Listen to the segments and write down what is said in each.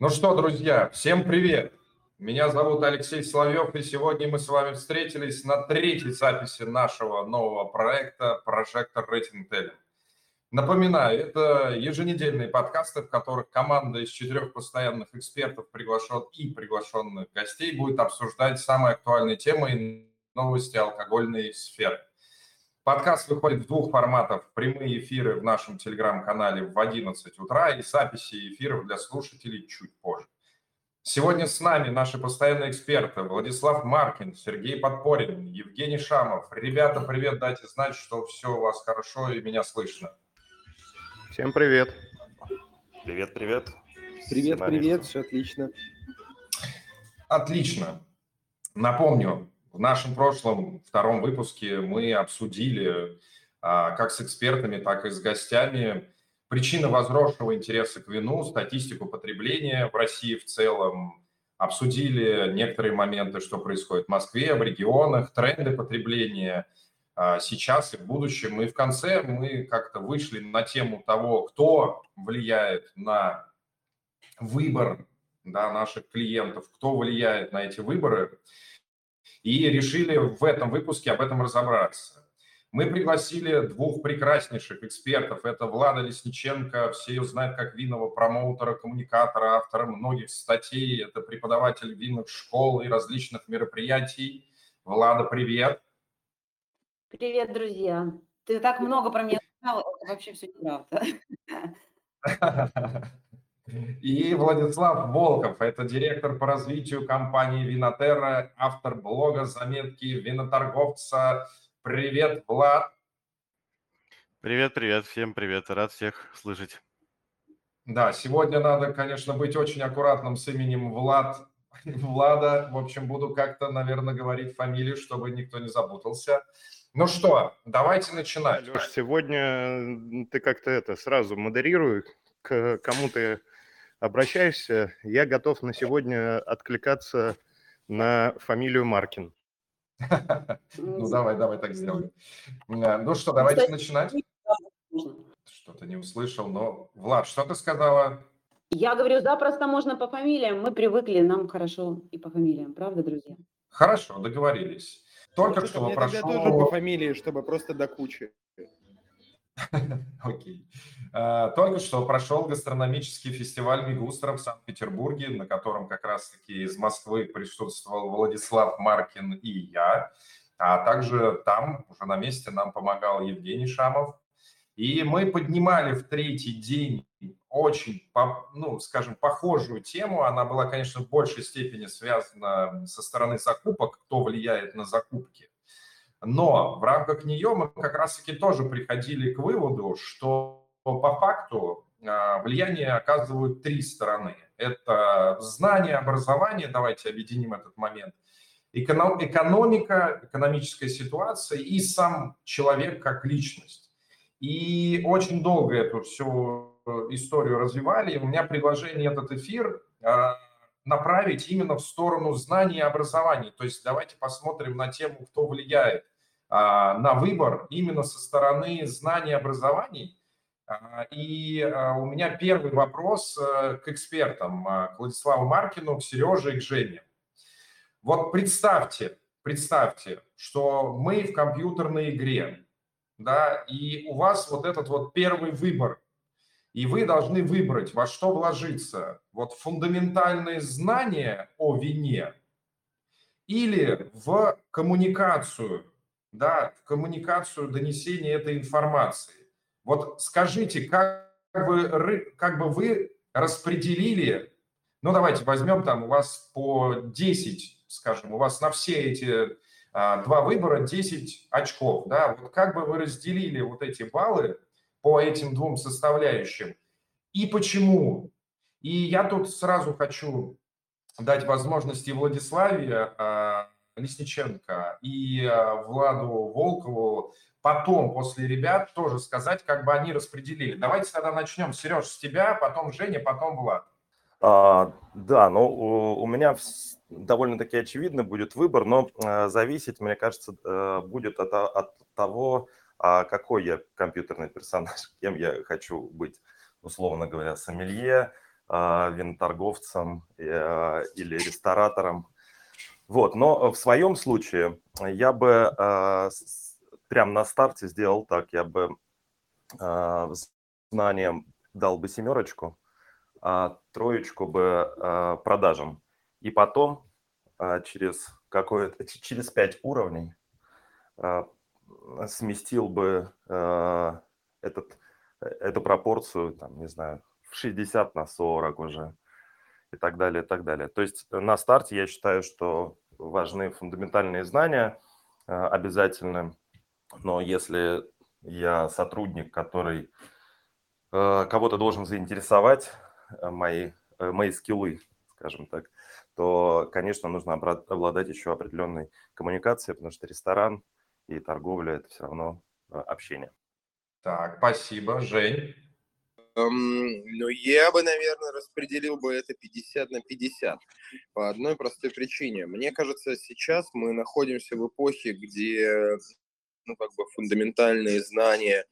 Ну что, друзья, всем привет! Меня зовут Алексей Соловьев, и сегодня мы с вами встретились на третьей записи нашего нового проекта «Прожектор Рейтинг Напоминаю, это еженедельные подкасты, в которых команда из четырех постоянных экспертов приглашен и приглашенных гостей будет обсуждать самые актуальные темы и новости алкогольной сферы. Подкаст выходит в двух форматах. Прямые эфиры в нашем телеграм-канале в 11 утра и записи эфиров для слушателей чуть позже. Сегодня с нами наши постоянные эксперты Владислав Маркин, Сергей Подпорин, Евгений Шамов. Ребята, привет, дайте знать, что все у вас хорошо и меня слышно. Всем привет. Привет, привет. Привет, привет, все отлично. Отлично. Напомню, в нашем прошлом втором выпуске мы обсудили а, как с экспертами, так и с гостями причины возросшего интереса к вину, статистику потребления в России в целом, обсудили некоторые моменты, что происходит в Москве, в регионах, тренды потребления а, сейчас и в будущем. И в конце мы как-то вышли на тему того, кто влияет на выбор да, наших клиентов, кто влияет на эти выборы и решили в этом выпуске об этом разобраться. Мы пригласили двух прекраснейших экспертов. Это Влада Лесниченко, все ее знают как винного промоутера, коммуникатора, автора многих статей. Это преподаватель винных школ и различных мероприятий. Влада, привет. Привет, друзья. Ты так много про меня знал, это вообще все неправда. И Владислав Волков, это директор по развитию компании Винотерра, автор блога «Заметки виноторговца». Привет, Влад. Привет, привет, всем привет, рад всех слышать. Да, сегодня надо, конечно, быть очень аккуратным с именем Влад. Влада, в общем, буду как-то, наверное, говорить фамилию, чтобы никто не запутался. Ну что, давайте начинать. Леш, сегодня ты как-то это сразу модерируй, к кому ты обращаешься, я готов на сегодня откликаться на фамилию Маркин. Ну, давай, давай так сделаем. Ну что, давайте начинать. Что-то не услышал, но... Влад, что ты сказала? Я говорю, запросто можно по фамилиям. Мы привыкли, нам хорошо и по фамилиям. Правда, друзья? Хорошо, договорились. Только что прошел... тоже по фамилии, чтобы просто до кучи. Окей. А, только что прошел гастрономический фестиваль Мигустра в Санкт-Петербурге, на котором как раз-таки из Москвы присутствовал Владислав Маркин и я. А также там, уже на месте, нам помогал Евгений Шамов. И мы поднимали в третий день очень, ну, скажем, похожую тему. Она была, конечно, в большей степени связана со стороны закупок, кто влияет на закупки. Но в рамках нее мы как раз-таки тоже приходили к выводу, что по факту а, влияние оказывают три стороны. Это знание, образование, давайте объединим этот момент, экономика, экономическая ситуация и сам человек как личность. И очень долго эту всю историю развивали. У меня предложение этот эфир а, направить именно в сторону знаний и образования. То есть давайте посмотрим на тему, кто влияет на выбор именно со стороны знаний образований. А, и а, у меня первый вопрос э, к экспертам, к Владиславу Маркину, к Сереже и к Жене. Вот представьте, представьте, что мы в компьютерной игре, да, и у вас вот этот вот первый выбор, и вы должны выбрать, во что вложиться. Вот фундаментальные знания о вине или в коммуникацию да, в коммуникацию донесения этой информации. Вот скажите, как вы, как бы вы распределили, ну давайте возьмем там у вас по 10, скажем, у вас на все эти а, два выбора 10 очков, да, вот как бы вы разделили вот эти баллы по этим двум составляющим и почему? И я тут сразу хочу дать возможности Владиславе а, Лесниченко и э, Владу Волкову потом, после ребят, тоже сказать, как бы они распределили. Давайте тогда начнем. Сереж, с тебя, потом Женя, потом Влад. А, да, ну у, у меня довольно-таки очевидно будет выбор, но а, зависеть, мне кажется, а, будет от, от того, а, какой я компьютерный персонаж, кем я хочу быть, условно говоря, сомелье, виноторговцам или рестораторам. Вот, но в своем случае я бы прямо на старте сделал так, я бы знанием дал бы семерочку, а троечку бы продажам. И потом через какое-то, через пять уровней сместил бы этот, эту пропорцию, там, не знаю, в 60 на 40 уже и так далее, и так далее. То есть на старте я считаю, что важны фундаментальные знания обязательно, но если я сотрудник, который кого-то должен заинтересовать, мои, мои скиллы, скажем так, то, конечно, нужно обладать еще определенной коммуникацией, потому что ресторан и торговля – это все равно общение. Так, спасибо. Жень? Um, ну, я бы, наверное, распределил бы это 50 на 50 по одной простой причине. Мне кажется, сейчас мы находимся в эпохе, где ну, как бы фундаментальные знания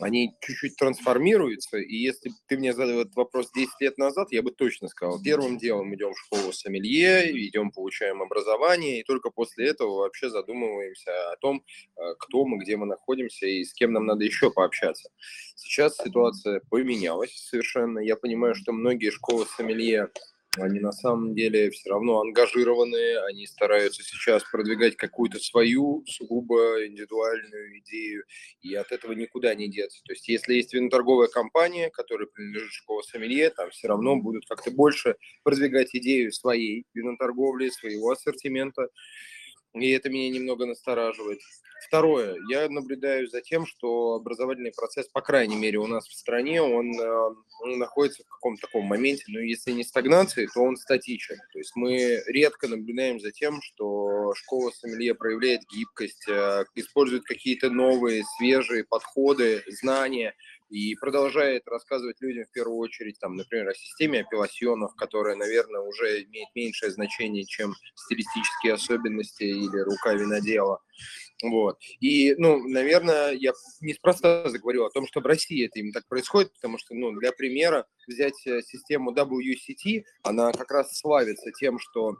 они чуть-чуть трансформируются, и если ты мне задал этот вопрос 10 лет назад, я бы точно сказал, первым делом идем в школу сомелье, идем, получаем образование, и только после этого вообще задумываемся о том, э, кто мы, где мы находимся и с кем нам надо еще пообщаться. Сейчас ситуация поменялась совершенно. Я понимаю, что многие школы сомелье они на самом деле все равно ангажированные, они стараются сейчас продвигать какую-то свою сугубо индивидуальную идею, и от этого никуда не деться. То есть если есть виноторговая компания, которая принадлежит школе сомелье, там все равно будут как-то больше продвигать идею своей виноторговли, своего ассортимента, и это меня немного настораживает. Второе, я наблюдаю за тем, что образовательный процесс, по крайней мере, у нас в стране, он, э, он находится в каком-то таком моменте, но если не стагнации, то он статичен. То есть мы редко наблюдаем за тем, что школа сомелье проявляет гибкость, э, использует какие-то новые, свежие подходы, знания – и продолжает рассказывать людям в первую очередь, там, например, о системе апелласьонов, которая, наверное, уже имеет меньшее значение, чем стилистические особенности или рука винодела. Вот. И, ну, наверное, я неспроста заговорил о том, что в России это именно так происходит, потому что, ну, для примера, взять э, систему WCT, она как раз славится тем, что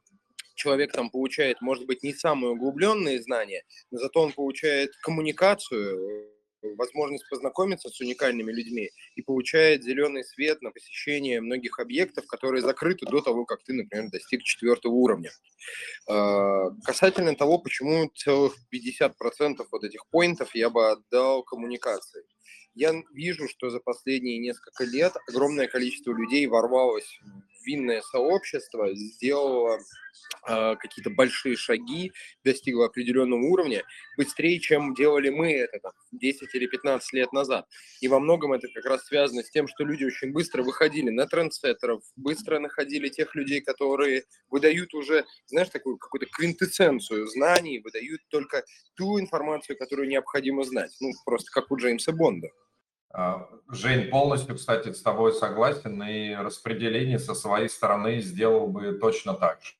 человек там получает, может быть, не самые углубленные знания, но зато он получает коммуникацию, возможность познакомиться с уникальными людьми и получает зеленый свет на посещение многих объектов, которые закрыты до того, как ты, например, достиг четвертого уровня. А, касательно того, почему целых 50% вот этих поинтов я бы отдал коммуникации. Я вижу, что за последние несколько лет огромное количество людей ворвалось винное сообщество, сделало э, какие-то большие шаги, достигло определенного уровня быстрее, чем делали мы это там, 10 или 15 лет назад. И во многом это как раз связано с тем, что люди очень быстро выходили на трендсеттеров, быстро находили тех людей, которые выдают уже, знаешь, такую какую-то квинтэссенцию знаний, выдают только ту информацию, которую необходимо знать. Ну, просто как у Джеймса Бонда. А, Жень, полностью, кстати, с тобой согласен, и распределение со своей стороны сделал бы точно так же.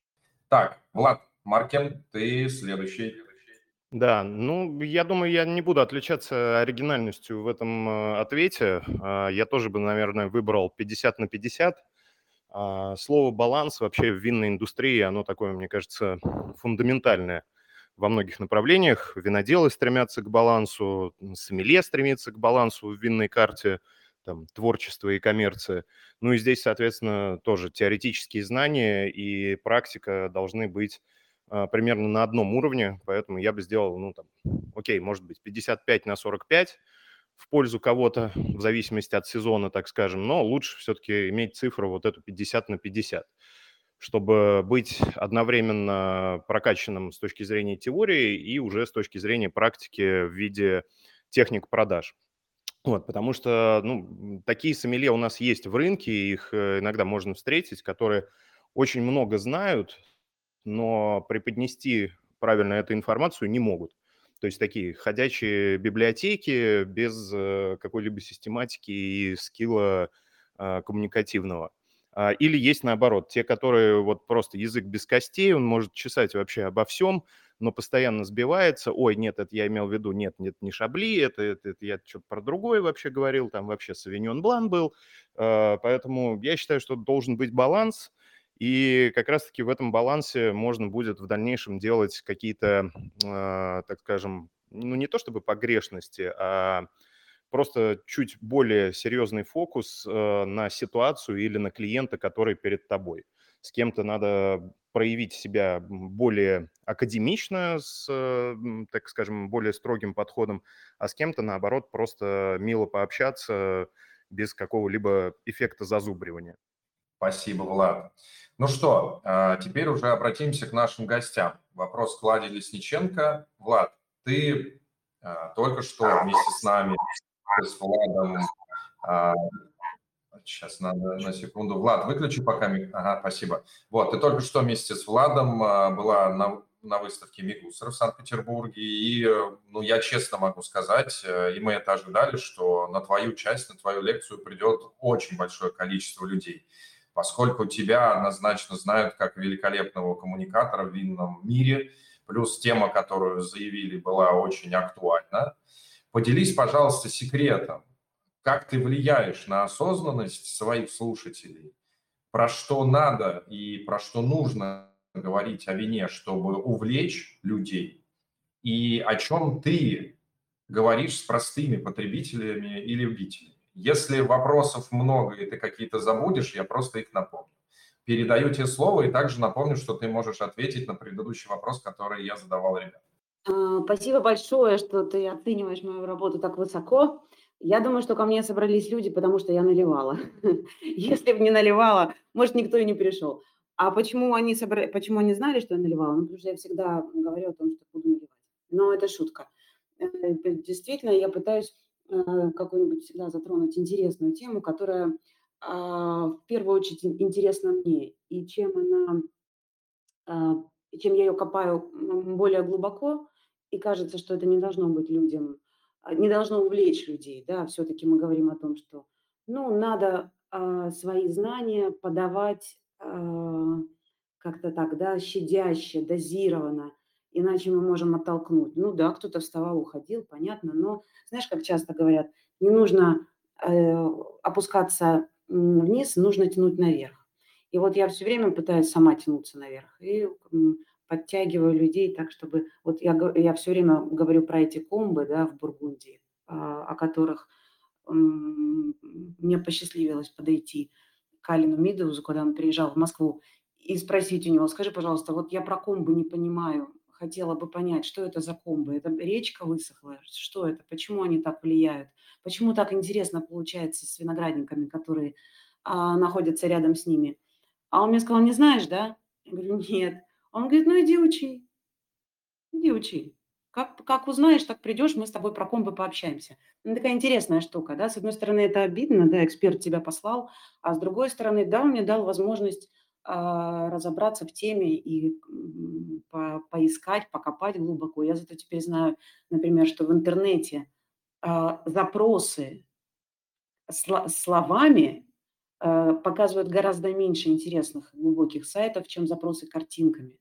Так, Влад Маркин, ты следующий. Да, ну, я думаю, я не буду отличаться оригинальностью в этом э, ответе. А, я тоже бы, наверное, выбрал 50 на 50. А, слово «баланс» вообще в винной индустрии, оно такое, мне кажется, фундаментальное – во многих направлениях. Виноделы стремятся к балансу, сомелье стремится к балансу в винной карте, там, творчество и коммерция. Ну и здесь, соответственно, тоже теоретические знания и практика должны быть а, примерно на одном уровне, поэтому я бы сделал, ну, там, окей, может быть, 55 на 45 в пользу кого-то, в зависимости от сезона, так скажем, но лучше все-таки иметь цифру вот эту 50 на 50 чтобы быть одновременно прокачанным с точки зрения теории и уже с точки зрения практики в виде техник продаж. Вот, потому что ну, такие сомелье у нас есть в рынке, их э, иногда можно встретить, которые очень много знают, но преподнести правильно эту информацию не могут. То есть такие ходячие библиотеки без э, какой-либо систематики и скилла э, коммуникативного. А, или есть наоборот, те, которые вот просто язык без костей, он может чесать вообще обо всем, но постоянно сбивается. Ой, нет, это я имел в виду, нет, нет, не Шабли, это, это, это я что-то про другое вообще говорил, там вообще Савиньон Блан был. А, поэтому я считаю, что должен быть баланс, и как раз-таки в этом балансе можно будет в дальнейшем делать какие-то, а, так скажем, ну не то чтобы погрешности, а просто чуть более серьезный фокус э, на ситуацию или на клиента, который перед тобой. С кем-то надо проявить себя более академично, с, так скажем, более строгим подходом, а с кем-то, наоборот, просто мило пообщаться без какого-либо эффекта зазубривания. Спасибо, Влад. Ну что, а, теперь уже обратимся к нашим гостям. Вопрос к Владе Лесниченко. Влад, ты а, только что вместе с нами с Владом. А, сейчас надо на секунду. Влад, выключи пока. Ага, спасибо. Вот, ты только что вместе с Владом а, была на, на выставке Мигусер в Санкт-Петербурге. И, ну, я честно могу сказать, э, и мы это ожидали, что на твою часть, на твою лекцию придет очень большое количество людей поскольку тебя однозначно знают как великолепного коммуникатора в винном мире, плюс тема, которую заявили, была очень актуальна. Поделись, пожалуйста, секретом, как ты влияешь на осознанность своих слушателей, про что надо и про что нужно говорить о вине, чтобы увлечь людей, и о чем ты говоришь с простыми потребителями и любителями. Если вопросов много и ты какие-то забудешь, я просто их напомню. Передаю тебе слово и также напомню, что ты можешь ответить на предыдущий вопрос, который я задавал ребятам. А, спасибо большое, что ты оцениваешь мою работу так высоко. Я думаю, что ко мне собрались люди, потому что я наливала. Если бы не наливала, может, никто и не пришел. А почему они, собрали, почему они знали, что я наливала? Ну, потому что я всегда говорю о том, что буду наливать. Но это шутка. Э, действительно, я пытаюсь э, какую-нибудь всегда затронуть интересную тему, которая а, в первую очередь интересна мне. И чем она, а, чем я ее копаю более глубоко, и кажется, что это не должно быть людям, а, не должно увлечь людей, да, все-таки мы говорим о том, что, ну, надо э, свои знания подавать э, как-то так, да, щадяще, дозированно, иначе мы можем оттолкнуть. Ну да, кто-то вставал, уходил, понятно, но знаешь, как часто говорят, не нужно э, опускаться вниз, нужно тянуть наверх. И вот я все время пытаюсь сама тянуться наверх. И подтягиваю людей так, чтобы... Вот я, я все время говорю про эти комбы да, в Бургундии, а, о которых мне посчастливилось подойти к Алину Мидоузу, когда он приезжал в Москву, и спросить у него, скажи, пожалуйста, вот я про комбы не понимаю, хотела бы понять, что это за комбы. Это речка высохла? Что это? Почему они так влияют? Почему так интересно получается с виноградниками, которые а, находятся рядом с ними? А он мне сказал, не знаешь, да? Я говорю, нет. Он говорит, ну иди учи. Иди учи. Как, как узнаешь, так придешь, мы с тобой про комбы пообщаемся. Ну, такая интересная штука, да. С одной стороны, это обидно, да, эксперт тебя послал, а с другой стороны, да, он мне дал возможность а, разобраться в теме и по, поискать, покопать глубоко. Я зато теперь знаю, например, что в интернете а, запросы словами показывают гораздо меньше интересных глубоких сайтов, чем запросы картинками.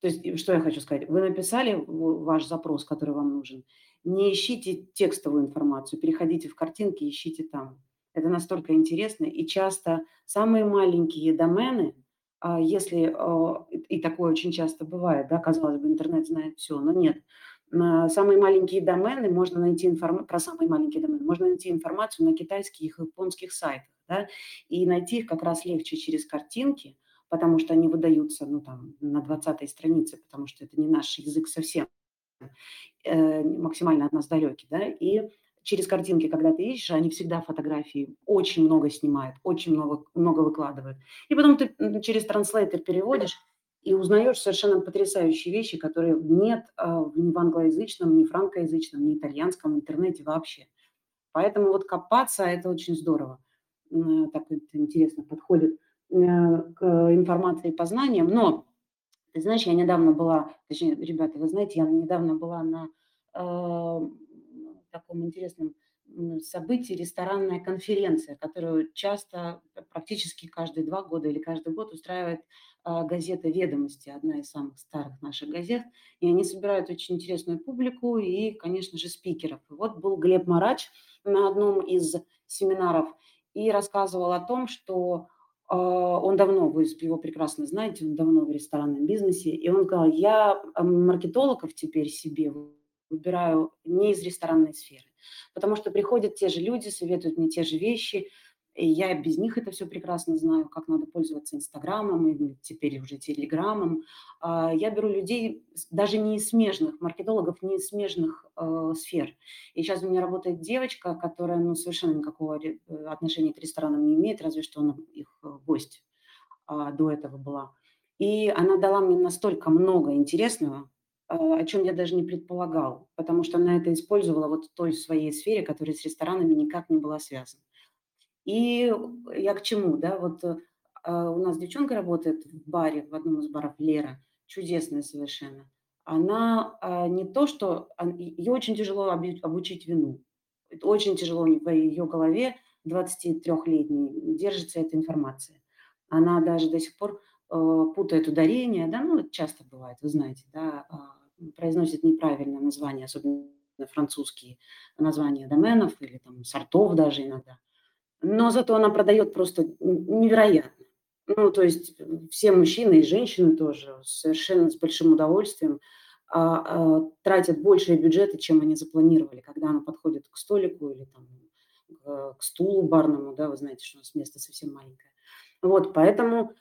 То есть, что я хочу сказать, вы написали ваш запрос, который вам нужен, не ищите текстовую информацию, переходите в картинки, ищите там. Это настолько интересно, и часто самые маленькие домены, а, если, и такое очень часто бывает, да, казалось бы, интернет знает все, но нет, самые маленькие домены можно найти информацию, про самые маленькие домены, можно найти информацию на китайских и японских сайтах да, и найти их как раз легче через картинки, потому что они выдаются, ну, там, на 20 странице, потому что это не наш язык совсем, э, максимально от нас далекий, да, и через картинки, когда ты ищешь, они всегда фотографии очень много снимают, очень много, много выкладывают. И потом ты через транслейтер переводишь и узнаешь совершенно потрясающие вещи, которые нет э, ни в англоязычном, ни франкоязычном, ни итальянском интернете вообще. Поэтому вот копаться – это очень здорово так это интересно подходит э, к информации и познаниям. Но, ты знаешь, я недавно была, точнее, ребята, вы знаете, я недавно была на э, таком интересном событие ресторанная конференция, которую часто, практически каждые два года или каждый год устраивает а, газета «Ведомости», одна из самых старых наших газет, и они собирают очень интересную публику и, конечно же, спикеров. И вот был Глеб Марач на одном из семинаров и рассказывал о том, что э, он давно, вы его прекрасно знаете, он давно в ресторанном бизнесе, и он сказал, я маркетологов теперь себе выбираю не из ресторанной сферы, потому что приходят те же люди, советуют мне те же вещи, и я без них это все прекрасно знаю, как надо пользоваться Инстаграмом и теперь уже Телеграмом. А, я беру людей даже не из смежных, маркетологов не из смежных э, сфер. И сейчас у меня работает девочка, которая ну, совершенно никакого э, отношения к ресторанам не имеет, разве что она их э, гость а, до этого была. И она дала мне настолько много интересного, а, о чем я даже не предполагал, потому что она это использовала вот в той своей сфере, которая с ресторанами никак не была связана. И я к чему, да, вот э, а, у нас девчонка работает в баре, в одном из баров, Лера, чудесная совершенно. Она а, не то, что... Ее очень тяжело обучить вину. Очень тяжело в ее голове, 23-летней, держится эта информация. Она даже до сих пор э, путает ударение, да, ну, часто бывает, вы знаете, да, а, произносит неправильное название, особенно французские названия доменов или там сортов даже иногда но зато она продает просто невероятно. Ну, то есть все мужчины и женщины тоже совершенно с большим удовольствием а, а, тратят большие бюджеты, чем они запланировали, когда она подходит к столику или там, к, к стулу барному, да, вы знаете, что у нас место совсем маленькое. Вот, поэтому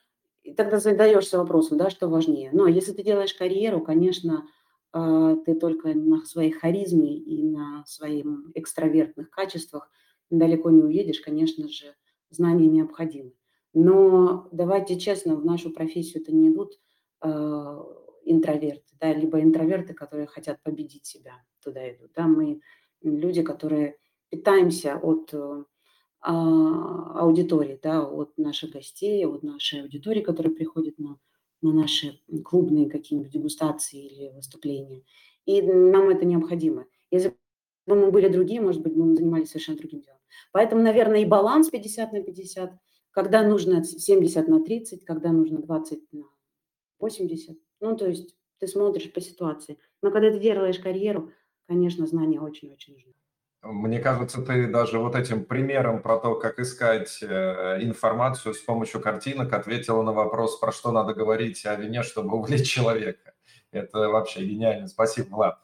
тогда задаешься вопросом, да, что важнее. Но если ты делаешь карьеру, конечно, а, ты только на своей харизме и на своих экстравертных качествах – далеко не уедешь, конечно же, знания необходимы. Но давайте честно, в нашу профессию это не идут э, интроверты, да, либо интроверты, которые хотят победить себя, туда идут. Да, мы люди, которые питаемся от э, аудитории, да, от наших гостей, от нашей аудитории, которая приходит на, на наши клубные какие-нибудь дегустации или выступления. И нам это необходимо. Если бы мы были другие, может быть, мы занимались совершенно другим делом. Поэтому, наверное, и баланс 50 на 50, когда нужно 70 на 30, когда нужно 20 на 80. Ну, то есть ты смотришь по ситуации. Но когда ты делаешь карьеру, конечно, знания очень-очень нужны. Мне кажется, ты даже вот этим примером про то, как искать э, информацию с помощью картинок, ответила на вопрос, про что надо говорить о вине, чтобы увлечь человека. Это вообще гениально. Спасибо, Влад.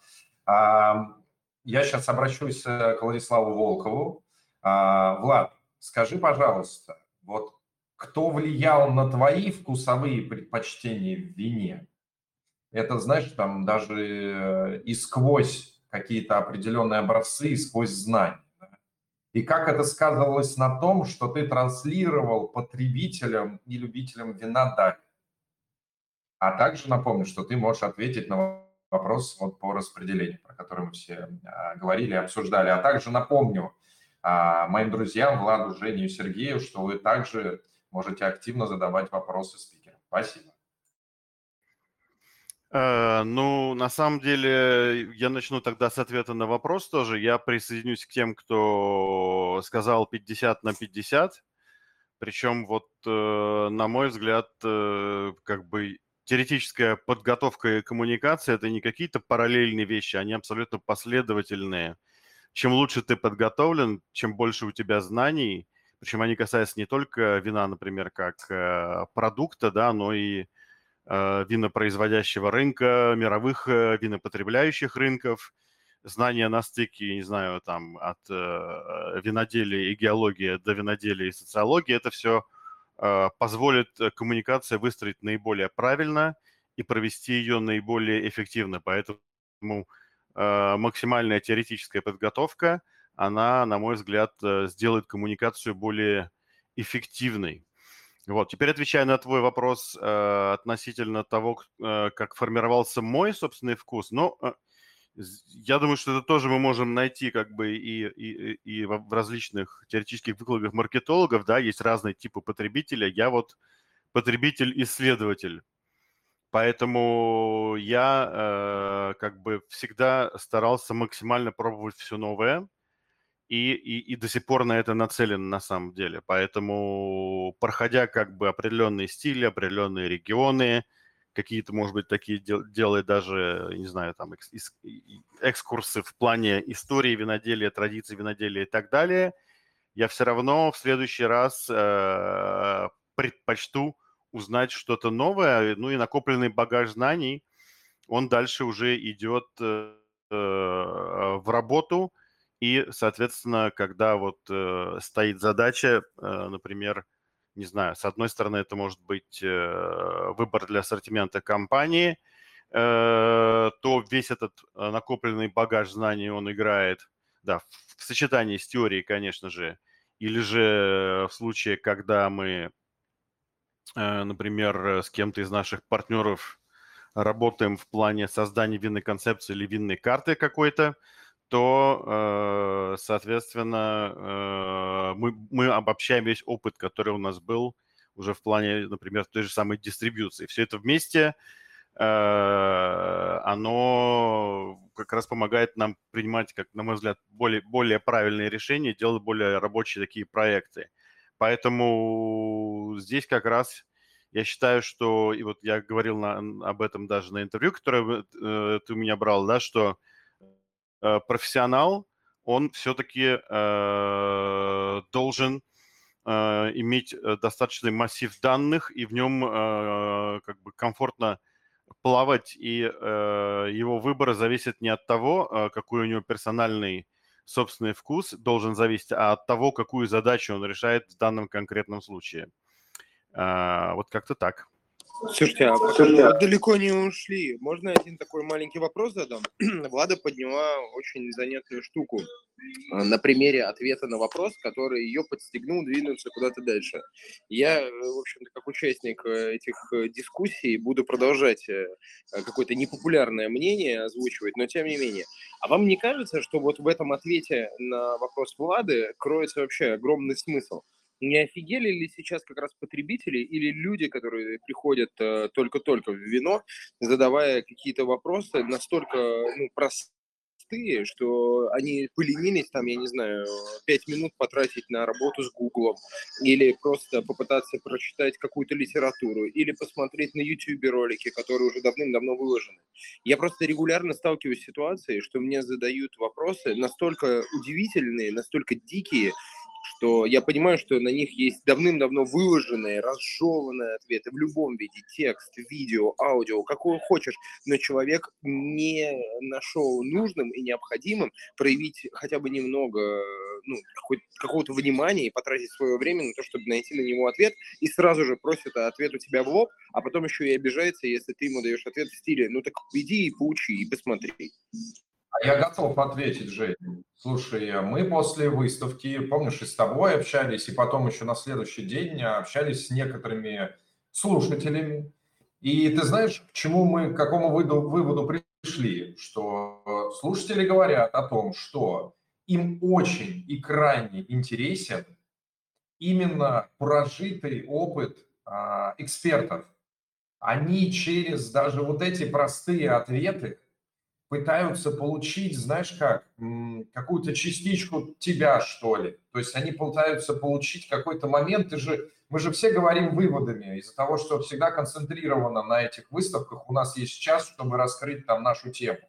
Я сейчас обращусь к Владиславу Волкову. А, Влад, скажи, пожалуйста, вот кто влиял на твои вкусовые предпочтения в вине? Это, знаешь, там даже э, и сквозь какие-то определенные образцы, и сквозь знания. И как это сказывалось на том, что ты транслировал потребителям и любителям вина далее? А также напомню, что ты можешь ответить на вопрос вот по распределению, про который мы все а, говорили, обсуждали. А также напомню, моим друзьям, Владу, Жене и Сергею, что вы также можете активно задавать вопросы спикерам. Спасибо. Э, ну, на самом деле, я начну тогда с ответа на вопрос тоже. Я присоединюсь к тем, кто сказал 50 на 50. Причем вот, э, на мой взгляд, э, как бы теоретическая подготовка и коммуникация – это не какие-то параллельные вещи, они абсолютно последовательные – чем лучше ты подготовлен, чем больше у тебя знаний, причем они касаются не только вина, например, как э, продукта, да, но и э, винопроизводящего рынка, мировых э, винопотребляющих рынков, знания на стыке, не знаю, там, от виноделия и геологии до виноделия и социологии, это все позволит коммуникация выстроить наиболее правильно и провести ее наиболее эффективно. Поэтому максимальная теоретическая подготовка, она, на мой взгляд, э, сделает коммуникацию более эффективной. Вот, теперь отвечая на твой вопрос э, относительно того, э, как формировался мой собственный вкус, ну, э, я думаю, что это тоже мы можем найти как бы и, и, и в различных теоретических выкладках маркетологов, да, есть разные типы потребителя. Я вот потребитель-исследователь. Поэтому я э, как бы всегда старался максимально пробовать все новое и, и, и до сих пор на это нацелен на самом деле. Поэтому, проходя как бы определенные стили, определенные регионы, какие-то, может быть, такие дел, делая даже, не знаю, там экс, экскурсы в плане истории виноделия, традиций виноделия и так далее, я все равно в следующий раз э, предпочту узнать что-то новое, ну и накопленный багаж знаний, он дальше уже идет э, в работу, и, соответственно, когда вот э, стоит задача, э, например, не знаю, с одной стороны, это может быть э, выбор для ассортимента компании, э, то весь этот э, накопленный багаж знаний он играет, да, в, сочетании с теорией, конечно же, или же в случае, когда мы, э, например, с кем-то из наших партнеров работаем в плане создания винной концепции или винной карты какой-то, то, э, соответственно, э, мы, мы обобщаем весь опыт, который у нас был уже в плане, например, той же самой дистрибьюции. Все это вместе, э, оно как раз помогает нам принимать, как, на мой взгляд, более, более правильные решения, делать более рабочие такие проекты. Поэтому здесь как раз я считаю, что, и вот я говорил на, об этом даже на интервью, которое э, ты у меня брал, да, что Э, профессионал, он все-таки э, должен э, иметь достаточный массив данных и в нем как бы комфортно плавать, и его выбор зависит не от того, какой у него персональный собственный вкус должен зависеть, а от того, какую задачу он решает в данном конкретном случае. Вот как-то так. Слушайте, а мы далеко не ушли. Можно один такой маленький вопрос задам? Влада подняла очень занятную штуку а, на примере ответа на вопрос, который ее подстегнул двинуться куда-то дальше. Я, э, в общем-то, как участник э, этих э, дискуссий буду продолжать какое-то непопулярное мнение озвучивать, но тем не менее. А вам не кажется, что вот в этом ответе на вопрос Влады кроется вообще огромный смысл? Не офигели ли сейчас как раз потребители или люди, которые приходят э, только-только в вино, задавая какие-то вопросы настолько ну, простые, что они поленились там, я не знаю, пять минут потратить на работу с Гуглом, или просто попытаться прочитать какую-то литературу, или посмотреть на YouTube ролики, которые уже давным-давно выложены. Я просто регулярно сталкиваюсь с ситуацией, что мне задают вопросы настолько удивительные, настолько дикие, что я понимаю, что на них есть давным-давно выложенные, разжеванные ответы в любом виде, текст, видео, аудио, какой хочешь, но человек не нашел нужным и необходимым проявить хотя бы немного ну, какого-то внимания и потратить свое время на то, чтобы найти на него ответ, и сразу же просит ответ у тебя в лоб, а потом еще и обижается, если ты ему даешь ответ в стиле, ну так иди и поучи, и посмотри. А я готов ответить, Жень. Слушай, мы после выставки, помнишь, и с тобой общались, и потом еще на следующий день общались с некоторыми слушателями. И ты знаешь, к чему мы, к какому выводу пришли? Что слушатели говорят о том, что им очень и крайне интересен именно прожитый опыт а, экспертов. Они через даже вот эти простые ответы пытаются получить, знаешь как, какую-то частичку тебя, что ли. То есть они пытаются получить какой-то момент, и же, мы же все говорим выводами из-за того, что всегда концентрировано на этих выставках, у нас есть час, чтобы раскрыть там нашу тему.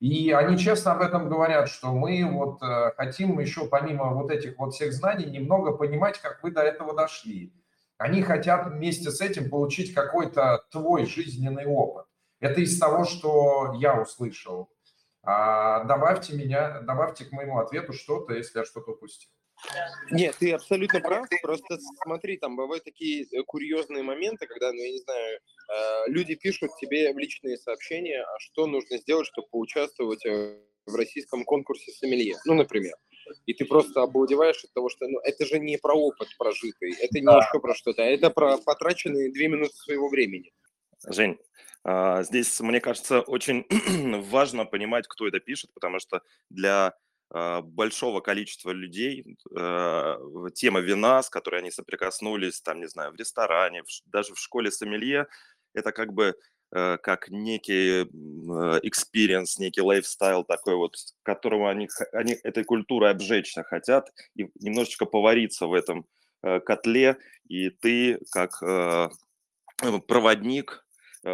И они честно об этом говорят, что мы вот э, хотим еще помимо вот этих вот всех знаний немного понимать, как вы до этого дошли. Они хотят вместе с этим получить какой-то твой жизненный опыт. Это из того, что я услышал. А добавьте меня, добавьте к моему ответу что-то, если я что-то упустил. Нет, ты абсолютно прав. Просто смотри, там бывают такие э, курьезные моменты, когда, ну, я не знаю, э, люди пишут тебе в личные сообщения, а что нужно сделать, чтобы поучаствовать э, в российском конкурсе сомелье. Ну, например. И ты просто обалдеваешь от того, что ну, это же не про опыт прожитый, это не да. еще про что-то, а это про потраченные две минуты своего времени. Жень, а, здесь, мне кажется, очень важно понимать, кто это пишет, потому что для а, большого количества людей а, тема вина, с которой они соприкоснулись, там, не знаю, в ресторане, даже в школе сомелье, это как бы э, как некий experience, некий лайфстайл такой вот, которого они, они этой культурой обжечься хотят и немножечко повариться в этом котле, и ты как проводник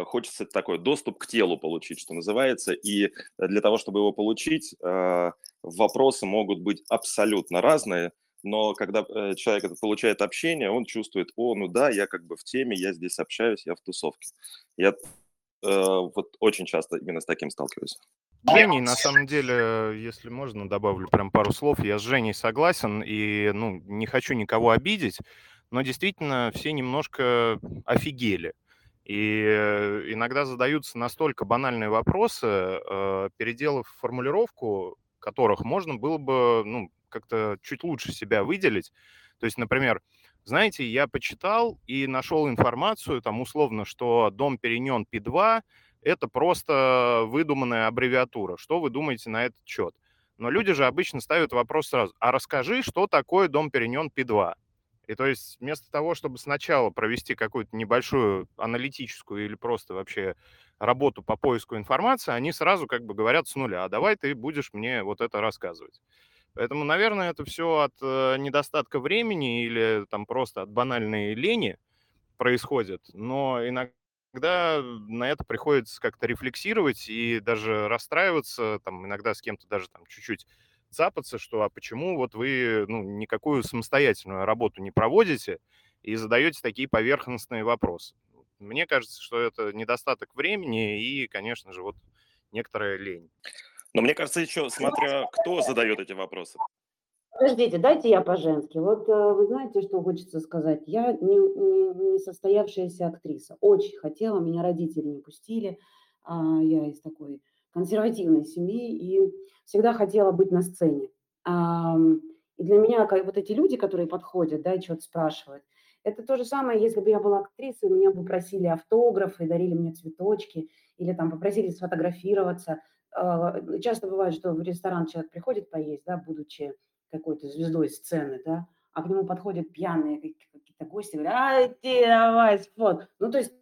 хочется такой доступ к телу получить, что называется, и для того, чтобы его получить, вопросы могут быть абсолютно разные, но когда э, человек получает общение, он чувствует, о, ну да, я как бы в теме, я здесь общаюсь, я в тусовке. Я э, вот очень часто именно с таким сталкиваюсь. Женей, на самом деле, если можно, добавлю прям пару слов. Я с Женей согласен и ну, не хочу никого обидеть, но действительно все немножко офигели. И э, иногда задаются настолько банальные вопросы, э, переделав формулировку, которых можно было бы ну, как-то чуть лучше себя выделить. То есть, например, знаете, я почитал и нашел информацию, там условно, что дом Перенен P2 – это просто выдуманная аббревиатура. Что вы думаете на этот счет? Но люди же обычно ставят вопрос сразу, а расскажи, что такое дом Перенен P2? И то есть вместо того, чтобы сначала провести какую-то небольшую аналитическую или просто вообще работу по поиску информации, они сразу как бы говорят с нуля, а давай ты будешь мне вот это рассказывать. Поэтому, наверное, это все от э, недостатка времени или там просто от банальной лени происходит. Но иногда на это приходится как-то рефлексировать и даже расстраиваться, там иногда с кем-то даже там чуть-чуть цапаться, что а почему вот вы ну, никакую самостоятельную работу не проводите и задаете такие поверхностные вопросы. Мне кажется, что это недостаток времени и, конечно же, вот некоторая лень. Но мне кажется, еще смотря кто задает эти вопросы. Подождите, дайте я по-женски. Вот э, вы знаете, что хочется сказать? Я не, не, не состоявшаяся актриса. Очень хотела, меня родители не пустили. А, я из такой консервативной семьи и всегда хотела быть на сцене. А, и для меня как, вот эти люди, которые подходят, да, и что-то спрашивают, это то же самое, если бы я была актрисой, меня бы просили автографы, дарили мне цветочки, или там попросили сфотографироваться – а, часто бывает, что в ресторан человек приходит поесть, да, будучи какой-то звездой сцены, да, а к нему подходят пьяные какие-то гости, говорят, ай, ты давай, спот. Ну, то есть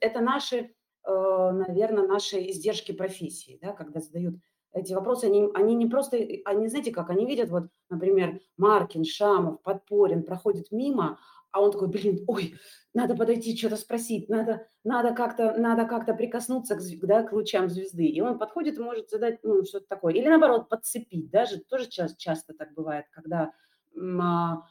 это наши, наверное, наши издержки профессии, да, когда задают эти вопросы, они, они не просто, они, знаете как, они видят, вот, например, Маркин, Шамов, Подпорин проходит мимо, а он такой, блин, ой, надо подойти, что-то спросить, надо, надо как-то, надо как-то прикоснуться к, да, к лучам звезды. И он подходит и может задать, ну, что-то такое. Или наоборот, подцепить. Даже тоже часто, часто так бывает, когда а,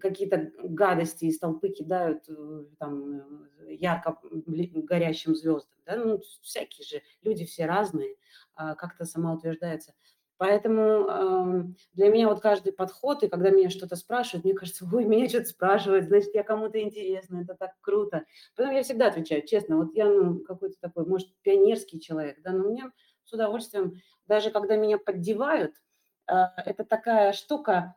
какие-то гадости из толпы кидают э, там ярко горящим звездам. Да? Ну, всякие же, люди все разные, а, как-то самоутверждается. Поэтому э, для меня вот каждый подход, и когда меня что-то спрашивают, мне кажется, ой, меня что-то спрашивают, значит, я кому-то интересно, это так круто. Поэтому я всегда отвечаю, честно, вот я ну, какой-то такой, может, пионерский человек, да, но мне с удовольствием, даже когда меня поддевают, э, это такая штука,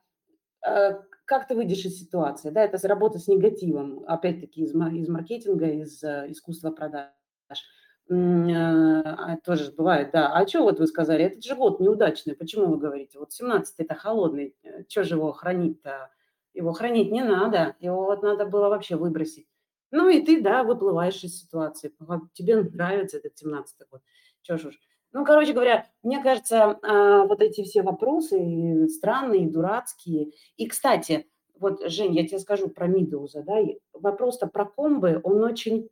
э, как ты выйдешь из ситуации, да, это работа с негативом, опять-таки из, из маркетинга, из э, искусства продаж а, тоже бывает, да. А что вот вы сказали, этот же год неудачный, почему вы говорите? Вот 17 это холодный, э, что же его хранить-то? Его хранить не надо, его вот надо было вообще выбросить. Ну и ты, да, выплываешь из ситуации. Тебе нравится этот 17 год. Что ж уж. Ну, короче говоря, мне кажется, а, вот эти все вопросы странные, дурацкие. И, кстати, вот, Жень, я тебе скажу про Мидоуза, да, вопрос-то про комбы, он очень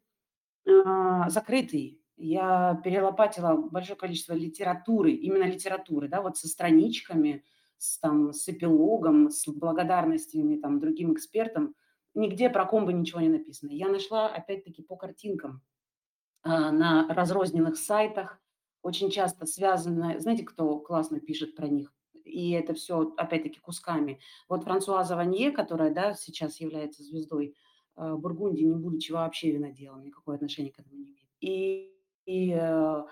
а, закрытый я перелопатила большое количество литературы, именно литературы, да, вот со страничками, с, там, с эпилогом, с благодарностями там, другим экспертам. Нигде про комбо ничего не написано. Я нашла, опять-таки, по картинкам э, на разрозненных сайтах, очень часто связано, знаете, кто классно пишет про них? И это все, опять-таки, кусками. Вот Франсуаза Ванье, которая, да, сейчас является звездой э, Бургундии, не будучи вообще виноделом, никакое отношение к этому не имеет. И и э,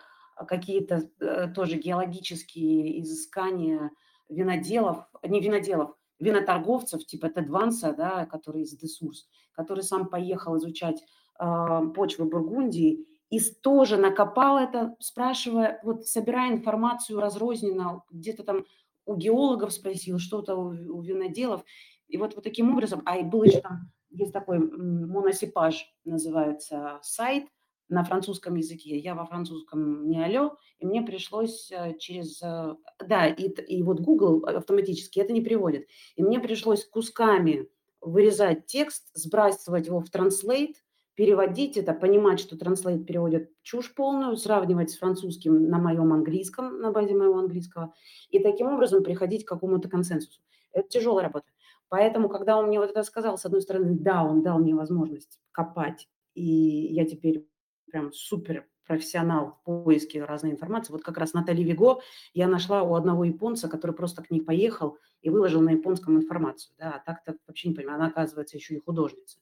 какие-то э, тоже геологические изыскания виноделов, не виноделов, виноторговцев типа Тедванса, да, который из Десурс, который сам поехал изучать э, почвы Бургундии и тоже накопал это, спрашивая, вот собирая информацию разрозненно, где-то там у геологов спросил, что-то у, у виноделов. И вот, вот таким образом, а и был еще там, есть такой моносипаж, называется сайт, на французском языке. Я во французском не алло, и мне пришлось э, через... Э, да, и, и вот Google автоматически это не приводит. И мне пришлось кусками вырезать текст, сбрасывать его в Translate, переводить это, понимать, что Translate переводит чушь полную, сравнивать с французским на моем английском, на базе моего английского, и таким образом приходить к какому-то консенсусу. Это тяжелая работа. Поэтому, когда он мне вот это сказал, с одной стороны, да, он дал мне возможность копать, и я теперь прям супер профессионал в поиске разной информации. Вот как раз Натали Виго я нашла у одного японца, который просто к ней поехал и выложил на японском информацию. Да, а так-то вообще не понимаю, она оказывается еще и художница.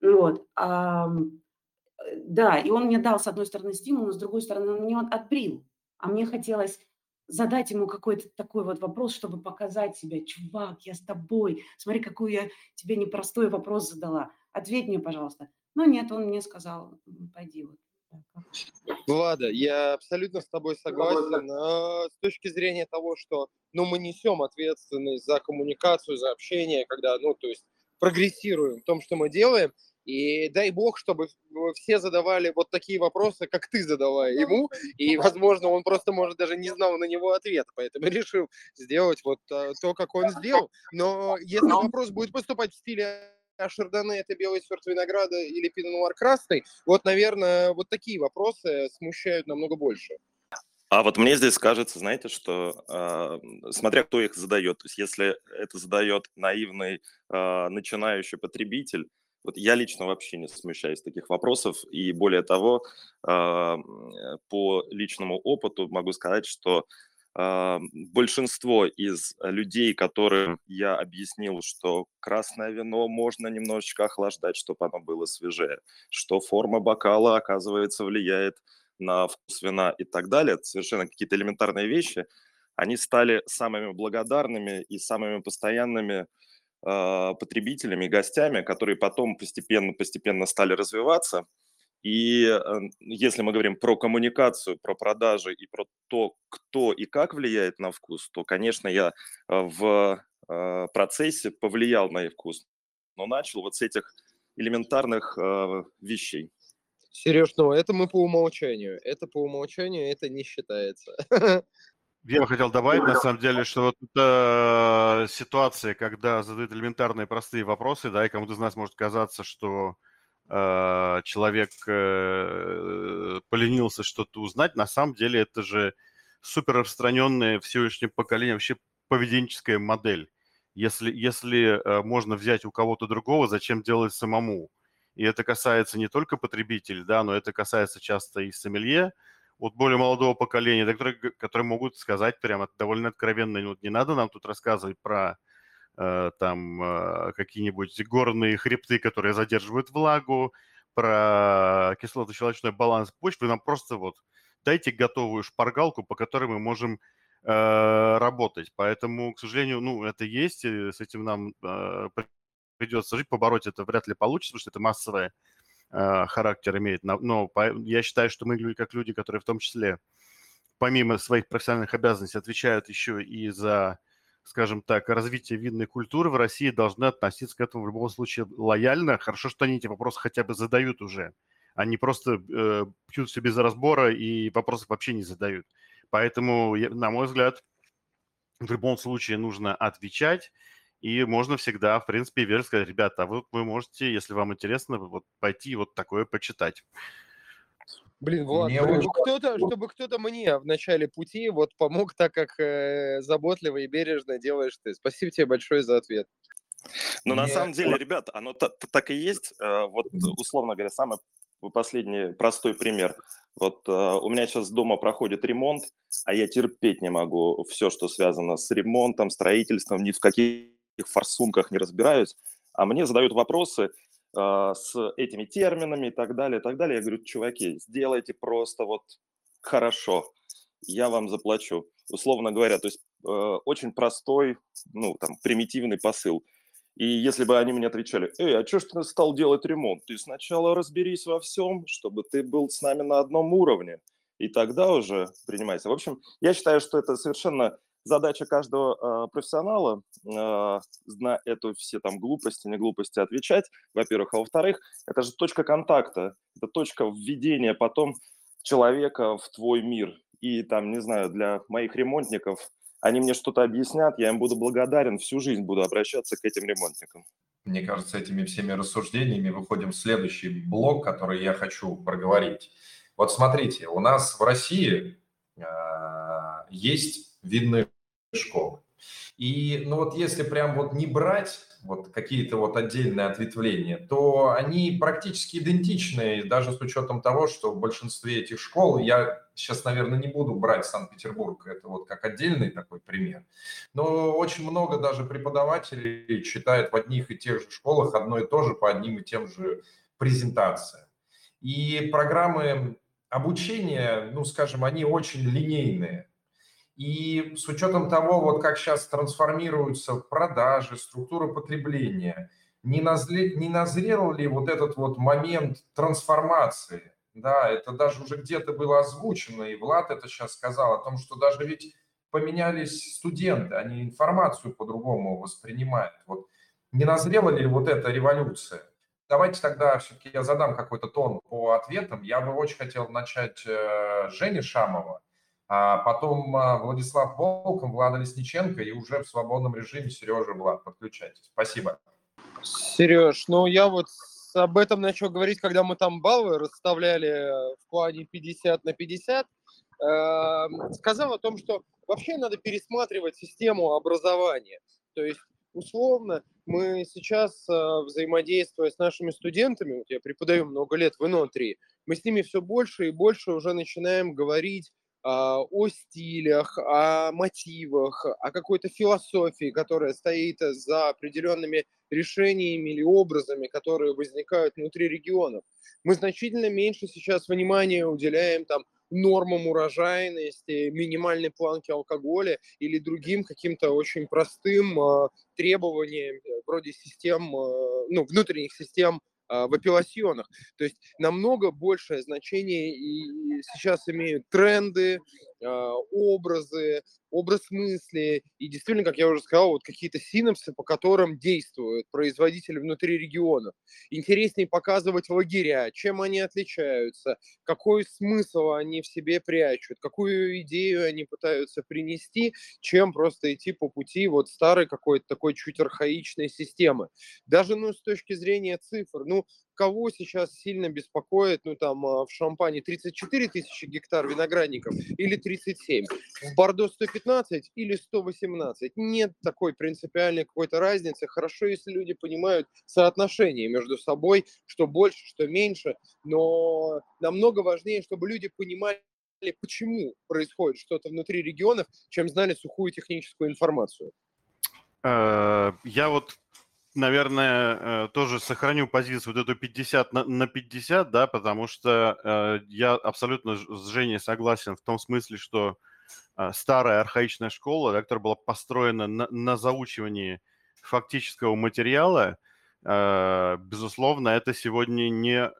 Вот. А, да, и он мне дал, с одной стороны, стимул, но с другой стороны, он мне отбрил. А мне хотелось задать ему какой-то такой вот вопрос, чтобы показать себя, чувак, я с тобой, смотри, какой я тебе непростой вопрос задала, ответь мне, пожалуйста. Но нет, он мне сказал, пойди вот. Влада, я абсолютно с тобой согласен. А, с точки зрения того, что ну, мы несем ответственность за коммуникацию, за общение, когда, ну, то есть прогрессируем в том, что мы делаем, и дай бог, чтобы все задавали вот такие вопросы, как ты задала ему, и, возможно, он просто, может, даже не знал на него ответа, поэтому решил сделать вот а, то, как он сделал. Но если вопрос будет поступать в стиле а шардоне это белый сорт винограда или пино красный, вот, наверное, вот такие вопросы смущают намного больше. А вот мне здесь кажется, знаете, что э, смотря кто их задает, то есть если это задает наивный э, начинающий потребитель, вот я лично вообще не смущаюсь таких вопросов, и более того, э, по личному опыту могу сказать, что э, большинство из людей, которым я объяснил, что красное вино можно немножечко охлаждать, чтобы оно было свежее, что форма бокала, оказывается, влияет на вкус вина и так далее, совершенно какие-то элементарные вещи, они стали самыми благодарными и самыми постоянными потребителями, гостями, которые потом постепенно-постепенно стали развиваться. И э, если мы говорим про коммуникацию, про продажи и про то, кто и как влияет на вкус, то, конечно, я э, в э, процессе повлиял на их вкус, но начал вот с этих элементарных вещей. Сереж, ну это мы по умолчанию. Это по умолчанию, это не считается. Я бы хотел добавить, на самом деле, что вот эта ситуация, когда задают элементарные простые вопросы, да, и кому-то из нас может казаться, что э, человек э, поленился что-то узнать, на самом деле это же супер распространенная в сегодняшнем поколении вообще поведенческая модель. Если, если э, можно взять у кого-то другого, зачем делать самому? И это касается не только потребителей, да, но это касается часто и сомелье, вот более молодого поколения, которые, которые могут сказать прямо довольно откровенно, вот не надо нам тут рассказывать про э, там э, какие-нибудь горные хребты, которые задерживают влагу, про кислотно-щелочной баланс почвы, нам просто вот дайте готовую шпаргалку, по которой мы можем э, работать. Поэтому, к сожалению, ну, это есть, с этим нам э, придется жить, побороть это вряд ли получится, потому что это массовое э, характер имеет. Но я считаю, что мы, как люди, которые в том числе, помимо своих профессиональных обязанностей, отвечают еще и за, скажем так, развитие винной культуры в России, должны относиться к этому в любом случае лояльно. Хорошо, что они эти вопросы хотя бы задают уже. Они просто э, пьют все без разбора и вопросов вообще не задают. Поэтому, на мой взгляд, в любом случае нужно отвечать и можно всегда, в принципе, верно сказать, ребята, а вы, вы можете, если вам интересно, вот пойти вот такое почитать. Блин, Влад, чтобы кто-то, чтобы кто-то мне в начале пути вот помог так, как э, заботливо и бережно делаешь ты. Спасибо тебе большое за ответ. Ну, на самом деле, ребят, оно так и есть. Э, вот, условно говоря, самый последний простой пример. Вот э, у меня сейчас дома проходит ремонт, а я терпеть не могу все, что связано с ремонтом, строительством, ни в какие форсунках не разбираюсь, а мне задают вопросы э, с этими терминами и так далее, и так далее. Я говорю, чуваки, сделайте просто вот хорошо, я вам заплачу. Условно говоря, то есть э, очень простой, ну, там, примитивный посыл. И если бы они мне отвечали, эй, а что ж ты стал делать ремонт? Ты сначала разберись во всем, чтобы ты был с нами на одном уровне, и тогда уже принимайся. В общем, я считаю, что это совершенно задача каждого э, профессионала э, на эту все там глупости, не глупости отвечать, во-первых, а во-вторых, это же точка контакта, это точка введения потом человека в твой мир. И там, не знаю, для моих ремонтников они мне что-то объяснят, я им буду благодарен, всю жизнь буду обращаться к этим ремонтникам. Мне кажется, этими всеми рассуждениями выходим в следующий блок, который я хочу проговорить. Вот смотрите, у нас в России э, есть видные школы. И ну вот если прям вот не брать вот какие-то вот отдельные ответвления, то они практически идентичны, даже с учетом того, что в большинстве этих школ, я сейчас, наверное, не буду брать Санкт-Петербург, это вот как отдельный такой пример, но очень много даже преподавателей читают в одних и тех же школах одно и то же по одним и тем же презентациям. И программы обучения, ну, скажем, они очень линейные. И с учетом того, вот как сейчас трансформируются продажи, структура потребления, не, назле, не назрел ли вот этот вот момент трансформации? Да, это даже уже где-то было озвучено, и Влад это сейчас сказал, о том, что даже ведь поменялись студенты, они информацию по-другому воспринимают. Вот не назрела ли вот эта революция? Давайте тогда все-таки я задам какой-то тон по ответам. Я бы очень хотел начать э, Жени Шамова, а потом а, Владислав Волков, Влада Лесниченко и уже в свободном режиме Сережа Влад. Подключайтесь. Спасибо. Сереж, ну я вот об этом начал говорить, когда мы там баллы расставляли в плане 50 на 50. Эм, сказал о том, что вообще надо пересматривать систему образования. То есть условно мы сейчас, э, взаимодействуя с нашими студентами, вот я преподаю много лет в ИНО-3, мы с ними все больше и больше уже начинаем говорить о стилях, о мотивах, о какой-то философии, которая стоит за определенными решениями или образами, которые возникают внутри регионов. Мы значительно меньше сейчас внимания уделяем там нормам урожайности, минимальной планке алкоголя или другим каким-то очень простым э, требованиям вроде систем, э, ну, внутренних систем а, в апелласьонах. То есть намного большее значение и сейчас имеют тренды, а, образы, образ мысли и действительно, как я уже сказал, вот какие-то синапсы, по которым действуют производители внутри регионов. Интереснее показывать лагеря, чем они отличаются, какой смысл они в себе прячут, какую идею они пытаются принести, чем просто идти по пути вот старой какой-то такой чуть архаичной системы. Даже ну, с точки зрения цифр, ну, кого сейчас сильно беспокоит, ну, там, а, в Шампане 34 тысячи гектар виноградников или 37, в Бордо 115 или 118. Нет такой принципиальной какой-то разницы. Хорошо, если люди понимают соотношение между собой, что больше, что меньше, но намного важнее, чтобы люди понимали, почему происходит что-то внутри регионов, чем знали сухую техническую информацию. Э, я вот наверное, э, тоже сохраню позицию вот эту 50 на, на 50, да, потому что э, я абсолютно с Женей согласен в том смысле, что э, старая архаичная школа, да, которая была построена на, на заучивании фактического материала, безусловно, это сегодня не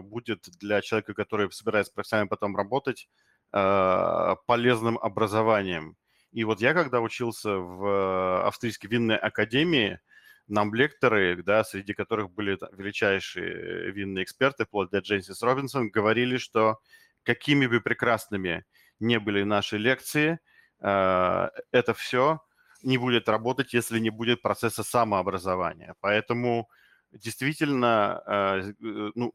будет для человека, который собирается профессионально потом работать, полезным образованием. И вот я, когда учился в австрийской винной академии, нам лекторы, да, среди которых были величайшие винные эксперты, вплоть до Джейнсис Робинсон, говорили, что какими бы прекрасными не были наши лекции, э, это все не будет работать, если не будет процесса самообразования. Поэтому действительно э, э, ну,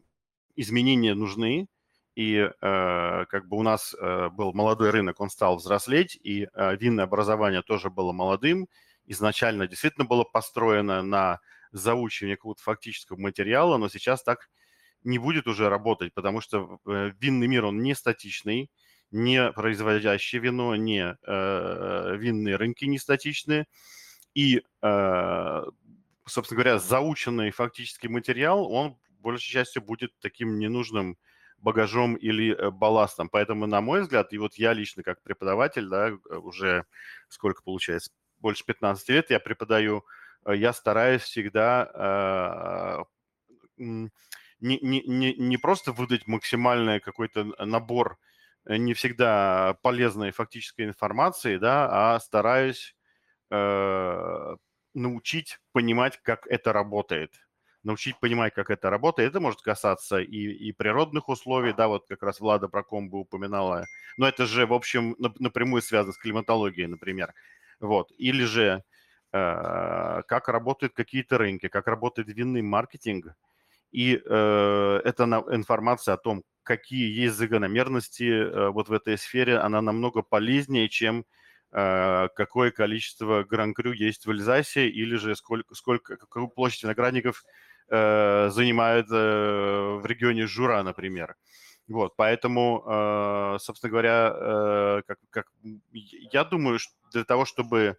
изменения нужны, и как бы у нас был молодой рынок, он стал взрослеть, и винное образование тоже было молодым, изначально действительно было построено на заучивание какого-то фактического материала, но сейчас так не будет уже работать, потому что э, винный мир, он не статичный, не производящий вино, не э, винные рынки не статичные. И, э, собственно говоря, заученный фактический материал, он большей частью будет таким ненужным багажом или э, балластом. Поэтому, на мой взгляд, и вот я лично как преподаватель, да, уже сколько получается, больше 15 лет я преподаю, э, я стараюсь всегда э, не, не, не, не просто выдать максимальный какой-то набор не всегда полезной фактической информацией, да, а стараюсь э, научить понимать, как это работает. Научить понимать, как это работает. Это может касаться и, и природных условий, да, вот как раз Влада про комбо упоминала. Но это же, в общем, напрямую связано с климатологией, например. Вот. Или же э, как работают какие-то рынки, как работает винный маркетинг. И э, это информация о том, какие есть закономерности э, вот в этой сфере, она намного полезнее, чем э, какое количество гран-крю есть в Эльзасе или же сколько, сколько какую площадь виноградников э, занимает э, в регионе Жура, например. Вот, поэтому, э, собственно говоря, э, как, как, я думаю, что для того, чтобы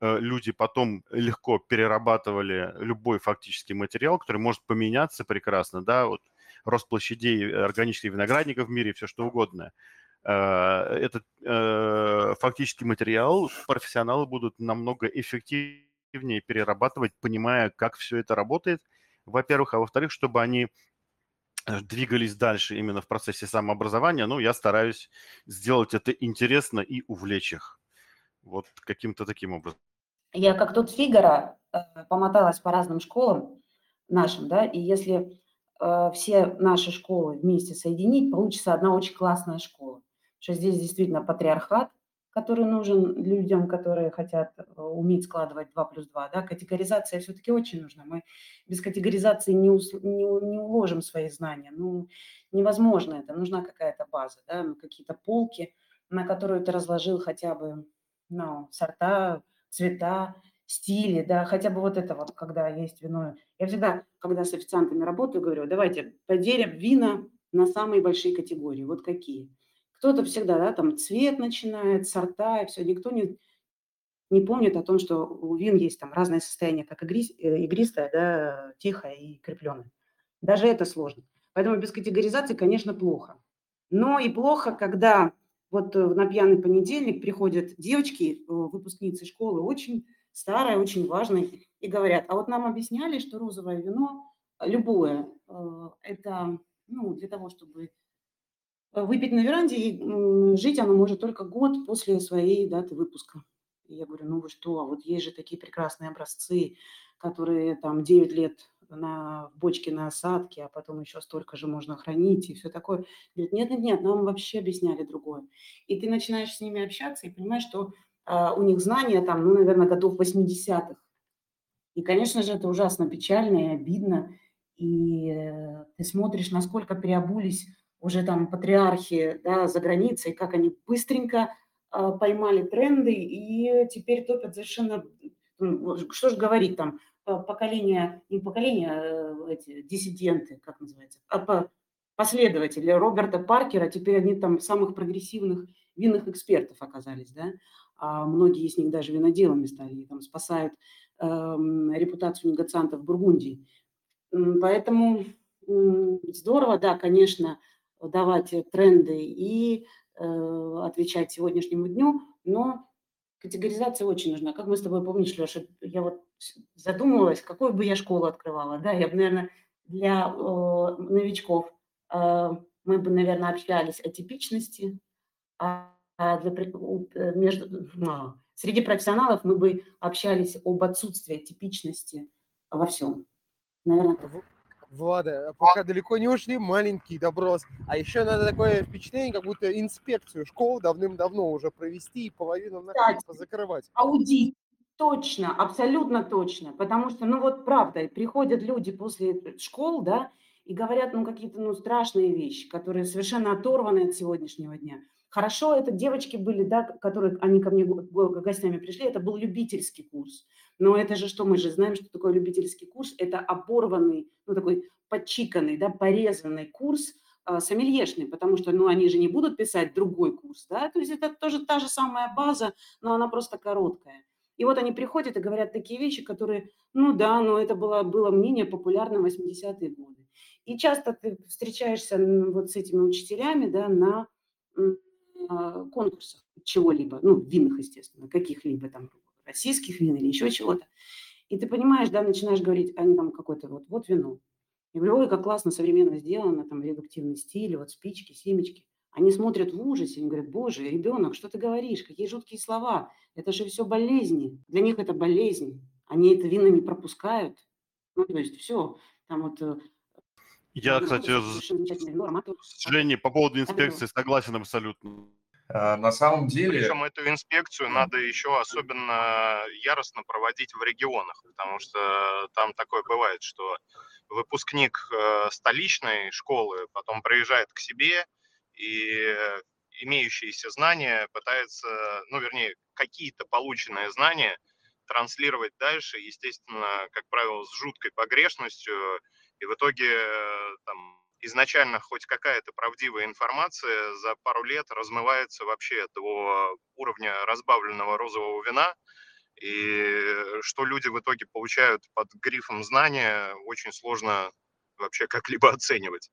э, люди потом легко перерабатывали любой фактический материал, который может поменяться прекрасно, да, вот рост площадей органических виноградников в мире, все что угодно. Этот фактический материал профессионалы будут намного эффективнее перерабатывать, понимая, как все это работает, во-первых, а во-вторых, чтобы они двигались дальше именно в процессе самообразования, ну, я стараюсь сделать это интересно и увлечь их. Вот каким-то таким образом. Я как тут Фигара э, помоталась по разным школам нашим, да, и если э, все наши школы вместе соединить, получится одна очень классная школа. Что здесь действительно патриархат, который нужен людям, которые хотят э, уметь складывать 2 плюс 2. Да? Категоризация все-таки очень нужна. Мы без категоризации не, ус, не, не уложим свои знания. Ну, невозможно это. Нужна какая-то база, да? ну, какие-то полки, на которую ты разложил хотя бы ну, сорта, цвета, стили, да, хотя бы вот это вот, когда есть вино. Я всегда, когда с официантами работаю, говорю, давайте поделим вина на самые большие категории. Вот какие – кто-то всегда, да, там цвет начинает, сорта и все. Никто не, не помнит о том, что у вин есть там разное состояние, как игри, э, игристое, да, тихое и крепленое. Даже это сложно. Поэтому без категоризации, конечно, плохо. Но и плохо, когда вот э, на пьяный понедельник приходят девочки, э, выпускницы школы, очень старые, очень важные, и говорят, а вот нам объясняли, что розовое вино, любое, это ну, для того, чтобы выпить на веранде, и жить оно может только год после своей даты выпуска. И я говорю, ну вы что, а вот есть же такие прекрасные образцы, которые там 9 лет на бочке на осадке, а потом еще столько же можно хранить и все такое. Говорит, нет, нет, нет, нам вообще объясняли другое. И ты начинаешь с ними общаться и понимаешь, что а, у них знания там, ну, наверное, годов 80-х. И, конечно же, это ужасно печально и обидно. И э, ты смотришь, насколько переобулись уже там патриархи да, за границей, как они быстренько э, поймали тренды и теперь топят совершенно, ну, что же говорить там, поколение, не поколение, а эти диссиденты, как называется, а последователи Роберта Паркера, теперь они там самых прогрессивных винных экспертов оказались, да, а многие из них даже виноделами стали, и там спасают э, репутацию негациантов Бургундии. Поэтому здорово, да, конечно, давать тренды и э, отвечать сегодняшнему дню, но категоризация очень нужна. Как мы с тобой помнишь, Леша, я вот задумывалась, какую бы я школу открывала, да, я бы, наверное, для э, новичков э, мы бы, наверное, общались о типичности, а, а для, э, между, а, среди профессионалов мы бы общались об отсутствии типичности во всем. Наверное, Влада, пока далеко не ушли, маленький доброс. А еще надо такое впечатление, как будто инспекцию школ давным-давно уже провести и половину наконец закрывать. Аудит. Точно, абсолютно точно. Потому что, ну вот правда, приходят люди после школ, да, и говорят, ну, какие-то, ну, страшные вещи, которые совершенно оторваны от сегодняшнего дня. Хорошо, это девочки были, да, которые, они ко мне гостями пришли, это был любительский курс. Но это же что, мы же знаем, что такое любительский курс, это оборванный, ну, такой подчиканный, да, порезанный курс, э, сомельешный, потому что, ну, они же не будут писать другой курс, да, то есть это тоже та же самая база, но она просто короткая. И вот они приходят и говорят такие вещи, которые, ну да, но это было, было мнение популярно в 80-е годы. И часто ты встречаешься вот с этими учителями, да, на а, конкурсах чего-либо, ну, винных, естественно, каких-либо там российских вин или еще чего-то. И ты понимаешь, да, начинаешь говорить, они там какой-то вот, вот вино. Я говорю, ой, как классно, современно сделано, там редуктивный стиль, вот спички, семечки. Они смотрят в ужасе, они говорят, боже, ребенок, что ты говоришь, какие жуткие слова, это же все болезни. Для них это болезнь, они это вина не пропускают. Ну, то есть все, там вот... Я, кстати, с Женей по поводу инспекции согласен абсолютно. А, на самом деле... Причем эту инспекцию надо еще особенно яростно проводить в регионах, потому что там такое бывает, что выпускник э, столичной школы потом приезжает к себе и имеющиеся знания пытается, ну, вернее, какие-то полученные знания транслировать дальше, естественно, как правило, с жуткой погрешностью, и в итоге э, там изначально хоть какая-то правдивая информация за пару лет размывается вообще до уровня разбавленного розового вина, и что люди в итоге получают под грифом знания, очень сложно вообще как-либо оценивать.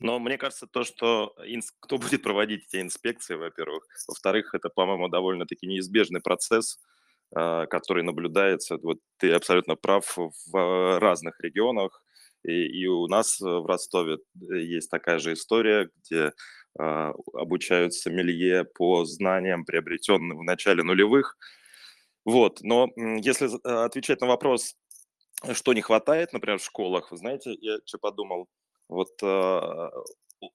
Но мне кажется, то, что кто будет проводить эти инспекции, во-первых. Во-вторых, это, по-моему, довольно-таки неизбежный процесс, а, который наблюдается. Вот ты абсолютно прав в разных регионах. И, и у нас в Ростове э, есть такая же история, где э, обучаются мелье по знаниям, приобретенным в начале нулевых. Вот, но если а, отвечать на вопрос, что не хватает, например, в школах, вы знаете, я что подумал, вот э,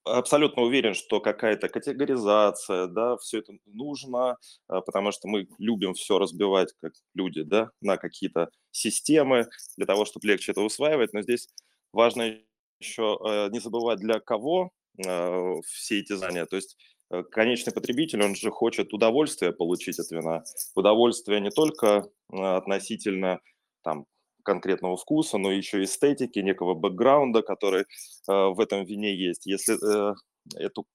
абсолютно уверен, что какая-то категоризация, да, все это нужно, потому что мы любим все разбивать как люди, да, на какие-то системы для того, чтобы легче это усваивать, но здесь Важно еще э, не забывать, для кого э, все эти знания. То есть э, конечный потребитель, он же хочет удовольствие получить от вина. Удовольствие не только относительно там, конкретного вкуса, но еще и эстетики, некого бэкграунда, который в этом вине есть. Если эту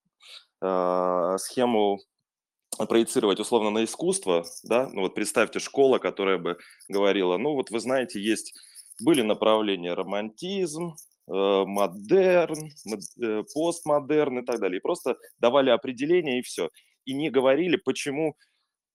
схему проецировать условно на искусство, да, ну вот представьте школа, которая бы говорила, ну вот вы знаете, есть были направления романтизм, э, модерн, э, постмодерн и так далее. И просто давали определение и все. И не говорили, почему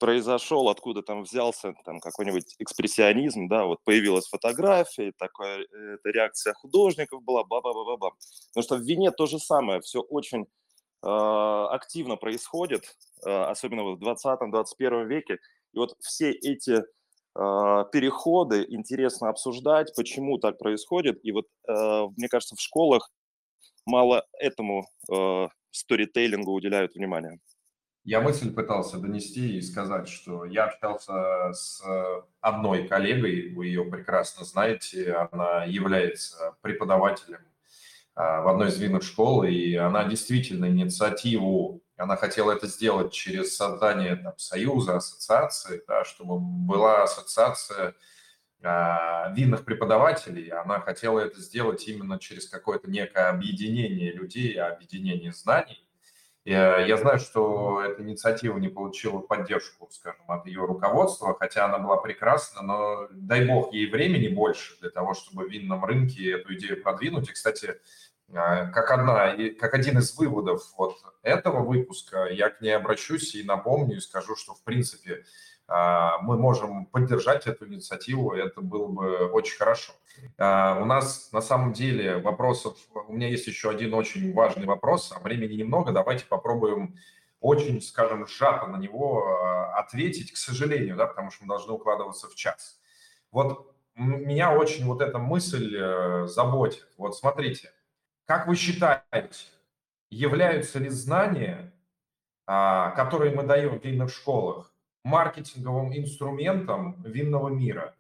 произошел, откуда там взялся там какой-нибудь экспрессионизм, да, вот появилась фотография, такая это реакция художников была, ба-ба-ба-ба-ба. Потому что в вине то же самое, все очень э, активно происходит, э, особенно в 20-21 веке. И вот все эти переходы интересно обсуждать, почему так происходит. И вот, а, мне кажется, в школах мало этому а, сторителлингу уделяют внимание. Я мысль пытался донести и сказать, что я общался с одной коллегой, вы ее прекрасно знаете, она является преподавателем в одной из винных школ, и она действительно инициативу она хотела это сделать через создание там, союза, ассоциации, да, чтобы была ассоциация э, винных преподавателей. Она хотела это сделать именно через какое-то некое объединение людей, объединение знаний. Я, я знаю, что эта инициатива не получила поддержку, скажем, от ее руководства, хотя она была прекрасна, но дай бог ей времени больше для того, чтобы в винном рынке эту идею продвинуть. И, кстати, как, одна, как один из выводов вот этого выпуска, я к ней обращусь и напомню, и скажу, что, в принципе, а, мы можем поддержать эту инициативу, это было бы очень хорошо. А, у нас на самом деле вопросов, у меня есть еще один очень важный вопрос, а времени немного, давайте попробуем очень, скажем, сжато на него ответить, к сожалению, да, потому что мы должны укладываться в час. Вот меня очень вот эта мысль э, заботит. Вот смотрите, как вы считаете, являются ли знания, а, которые мы даем в винных школах, маркетинговым инструментом винного мира?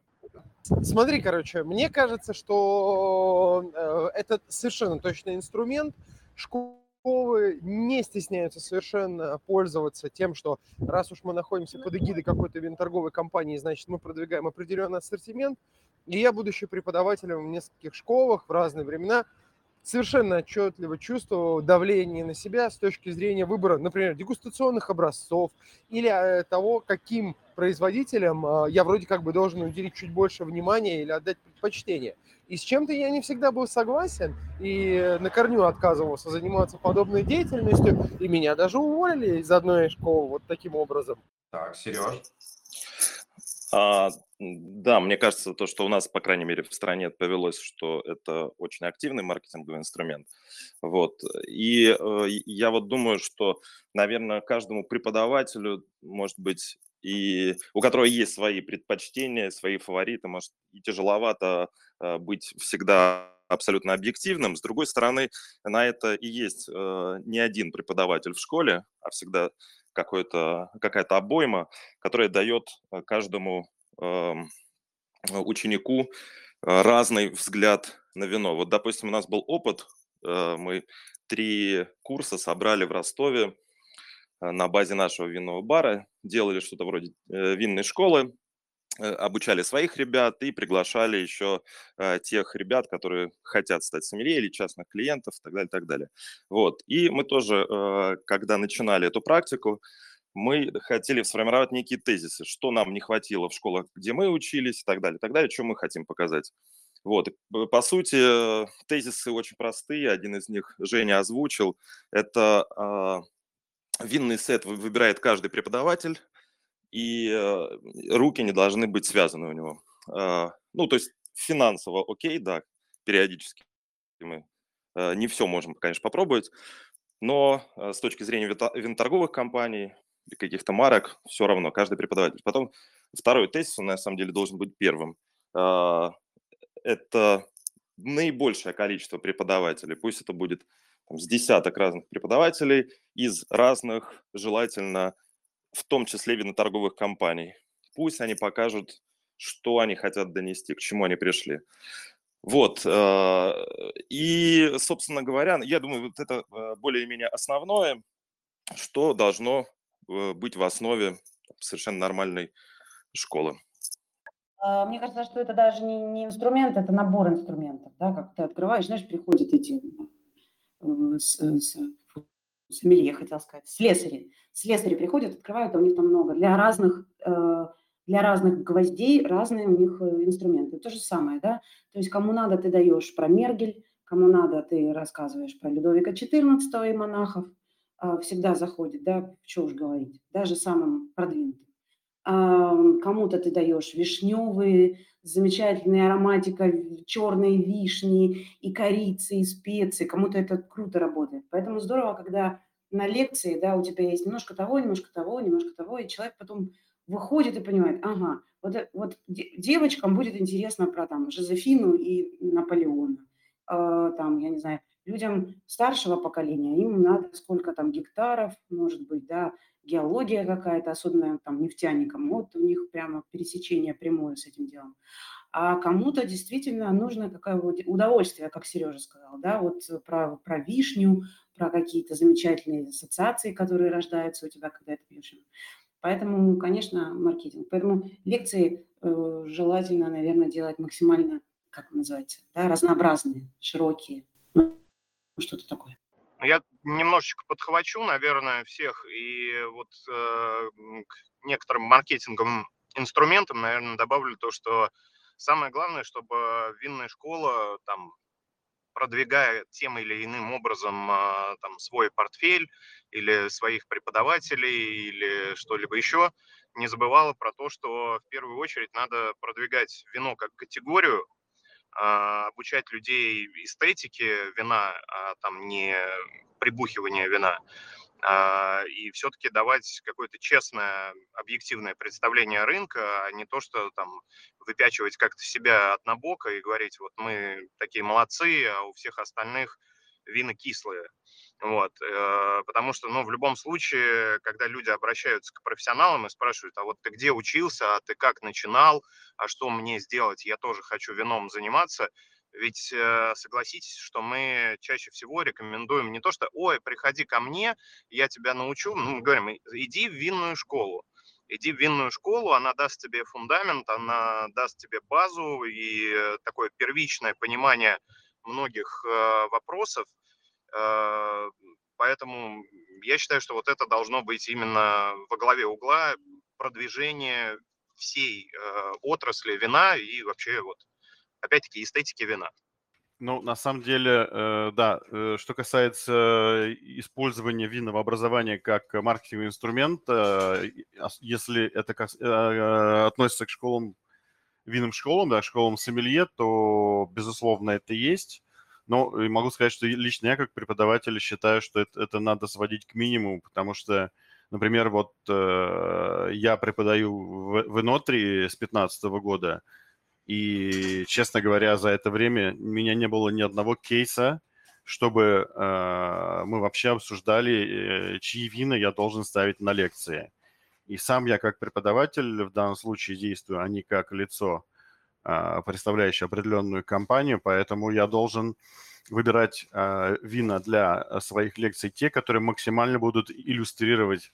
Смотри, короче, мне кажется, что э, это совершенно точный инструмент. Школы не стесняются совершенно пользоваться тем, что раз уж мы находимся под эгидой какой-то винторговой компании, значит, мы продвигаем определенный ассортимент. И я, будучи преподавателем в нескольких школах в разные времена, совершенно отчетливо чувствовал давление на себя с точки зрения выбора, например, дегустационных образцов или э, того, каким производителям э, я вроде как бы должен уделить чуть больше внимания или отдать предпочтение. И с чем-то я не всегда был согласен и на корню отказывался заниматься подобной деятельностью, и меня даже уволили из одной школы вот таким образом. Так, Сереж. А, да, мне кажется, то, что у нас, по крайней мере, в стране повелось, что это очень активный маркетинговый инструмент. Вот. И э, я вот думаю, что, наверное, каждому преподавателю, может быть, и у которого есть свои предпочтения, свои фавориты, может, и тяжеловато э, быть всегда абсолютно объективным. С другой стороны, на это и есть э, не один преподаватель в школе, а всегда какая-то обойма, которая дает э, каждому э, ученику э, разный взгляд на вино. Вот, допустим, у нас был опыт, мы три курса собрали в Ростове на базе нашего винного бара, делали что-то вроде винной школы, обучали своих ребят и приглашали еще э, тех ребят, которые хотят стать сомелье или частных клиентов и так далее, так далее. Вот. И мы тоже, э, когда начинали эту практику, мы хотели сформировать некие тезисы, что нам не хватило в школах, где мы учились и так далее, и так далее, что мы хотим показать. Вот. По сути, тезисы очень простые. Один из них Женя озвучил. Это э, винный сет выбирает каждый преподаватель и э, руки не должны быть связаны у него. А, ну, то есть финансово окей, да, периодически мы э, не все можем, конечно, попробовать, но э, с точки зрения виноторговых компаний или каких-то марок, все равно, каждый преподаватель. Потом второй тезис, он на самом деле должен быть первым. А, это наибольшее количество преподавателей, пусть это будет там, с десяток разных преподавателей из разных, желательно, в том числе виноторговых компаний. Пусть они покажут, что они хотят донести, к чему они пришли. Вот. Э, и, собственно говоря, я думаю, вот это э, более-менее основное, что должно э, быть в основе совершенно нормальной школы. А, мне кажется, что это даже не, не инструмент, это набор инструментов. Да? Как ты открываешь, знаешь, приходят эти с, с, сомелье, хотел сказать, слесари. Слесари приходят, открывают, а у них там много. Для разных, э, для разных гвоздей разные у них э, инструменты. То же самое, да? То есть кому надо, ты даешь про Мергель, кому надо, ты рассказываешь про Людовика XIV и монахов. А, всегда заходит, да, что уж говорить, даже самым продвинутым. Кому-то ты даешь вишневые, замечательная ароматика черной вишни и корицы, и специи. Кому-то это круто работает. Поэтому здорово, когда на лекции, да, у тебя есть немножко того, немножко того, немножко того, и человек потом выходит и понимает, ага, вот, э, вот девочкам будет интересно про там Жозефину и Наполеона, э, там, я не знаю, людям старшего поколения, им надо сколько там гектаров, может быть, да, геология какая-то, особенно там нефтяникам, вот у них прямо пересечение прямое с этим делом. А кому-то действительно нужно какое удовольствие, как Сережа сказал, да, вот про, про вишню, про какие-то замечательные ассоциации, которые рождаются у тебя, когда это пьешь. Поэтому, конечно, маркетинг. Поэтому лекции э, желательно, наверное, делать максимально, как называется, да, разнообразные, широкие, что-то такое. Я немножечко подхвачу, наверное, всех, и вот э, к некоторым маркетинговым инструментам, наверное, добавлю то, что самое главное, чтобы винная школа, там, продвигая тем или иным образом э, там, свой портфель или своих преподавателей или что-либо еще, не забывала про то, что в первую очередь надо продвигать вино как категорию, обучать людей эстетике вина, а там не прибухивание вина, а, и все-таки давать какое-то честное, объективное представление рынка, а не то, что там выпячивать как-то себя однобоко и говорить, вот мы такие молодцы, а у всех остальных вина кислые. Вот, э, потому что, ну, в любом случае, когда люди обращаются к профессионалам и спрашивают, а вот ты где учился, а ты как начинал, а что мне сделать, я тоже хочу вином заниматься, ведь э, согласитесь, что мы чаще всего рекомендуем не то, что, ой, приходи ко мне, я тебя научу, ну, мы говорим, иди в винную школу. Иди в винную школу, она даст тебе фундамент, она даст тебе базу и э, такое первичное понимание многих э, вопросов, Э, поэтому я считаю, что вот это должно быть именно во главе угла продвижение всей э, отрасли вина и вообще вот опять-таки эстетики вина. Ну, на самом деле, да, что касается использования винного образования как маркетинговый инструмент, э, если это относится к школам, винным школам, да, школам сомелье, то, безусловно, это есть. Но могу сказать, что лично я как преподаватель считаю, что это, это надо сводить к минимуму, потому что, например, вот я преподаю в, в Инотри с 2015 года, и, честно говоря, за это время у меня не было ни одного кейса, чтобы э, мы вообще обсуждали, э, чьи вины я должен ставить на лекции. И сам я как преподаватель в данном случае действую, а не как лицо, э, представляющее определенную компанию, поэтому я должен выбирать э, вина для своих лекций, те, которые максимально будут иллюстрировать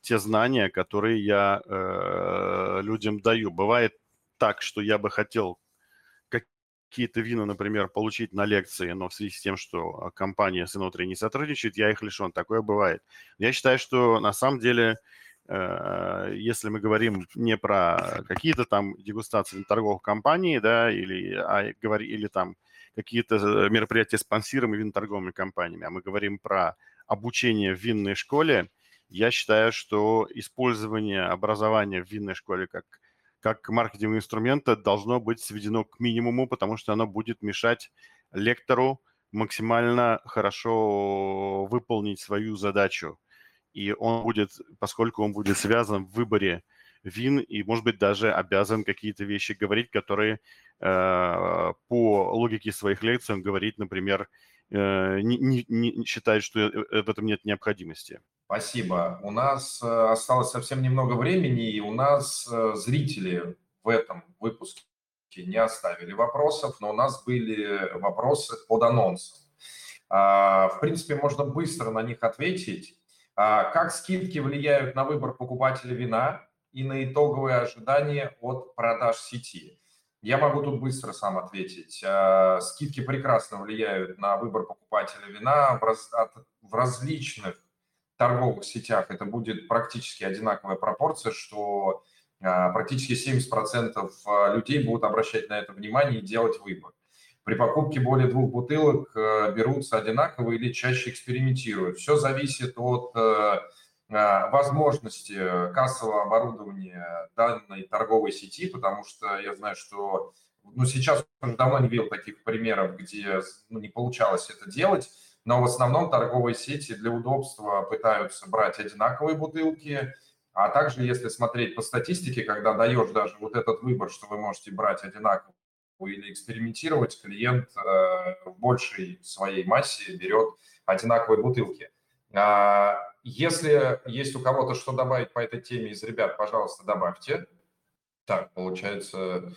те знания, которые я э, людям даю. Бывает так, что я бы хотел какие-то вина, например, получить на лекции, но в связи с тем, что а, компания с Inotri не сотрудничает, я их лишен. Такое бывает. Я считаю, что на самом деле, если мы говорим не про какие-то там дегустации торговых компаний, да, или, а, говори, или там какие-то э, мероприятия спонсируемые виноторговыми компаниями, а мы говорим про обучение в винной школе, я считаю, что использование образования в винной школе как как маркетинговый инструмент должно быть сведено к минимуму, потому что оно будет мешать лектору максимально хорошо выполнить свою задачу. И он будет, поскольку он будет связан в выборе вин и, может быть, даже обязан какие-то вещи говорить, которые э, по логике своих лекций он говорит, например, э, не, не, не считает, что э, в этом нет необходимости. Спасибо. У нас э, осталось совсем немного времени, и у нас э, зрители в этом выпуске не оставили вопросов, но у нас были вопросы под анонсом. А, в принципе, можно быстро на них ответить. А, как скидки влияют на выбор покупателя вина и на итоговые ожидания от продаж сети? Я могу тут быстро сам ответить. А, скидки прекрасно влияют на выбор покупателя вина в различных торговых сетях это будет практически одинаковая пропорция, что а, практически 70% а, людей будут обращать на это внимание и делать выбор. При покупке более двух бутылок а, берутся одинаково или чаще экспериментируют. Все зависит от возможности кассового оборудования данной торговой сети, потому что я знаю, что ну, сейчас уже давно не видел таких примеров, где ну, не получалось это делать но в основном торговые сети для удобства пытаются брать одинаковые бутылки, а также, если смотреть по статистике, когда даешь даже вот этот выбор, что вы можете брать одинаковую или экспериментировать, клиент э, в большей своей массе берет одинаковые бутылки. А, если есть у кого-то что добавить по этой теме из ребят, пожалуйста, добавьте. Так, получается,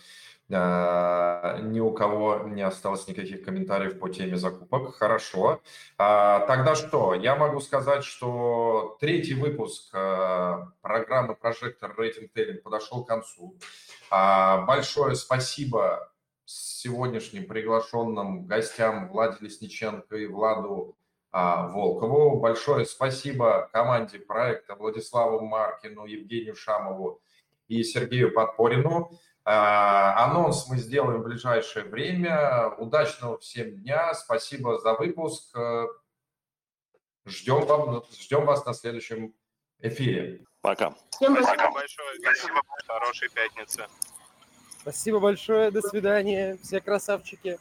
а, ни у кого не осталось никаких комментариев по теме закупок. Хорошо. А, тогда что? Я могу сказать, что третий выпуск а, программы «Прожектор Рейтинг Теллинг» подошел к концу. Большое спасибо сегодняшним приглашенным гостям Владе Лесниченко и Владу Волкову. Большое спасибо команде проекта Владиславу Маркину, Евгению Шамову и Сергею Подпорину. А, анонс мы сделаем в ближайшее время. Удачного всем дня. Спасибо за выпуск. Ждем, вам, ждем вас на следующем эфире. Пока. Всем спасибо большое. Спасибо. Хорошей пятницы. Спасибо большое. До свидания. Все красавчики.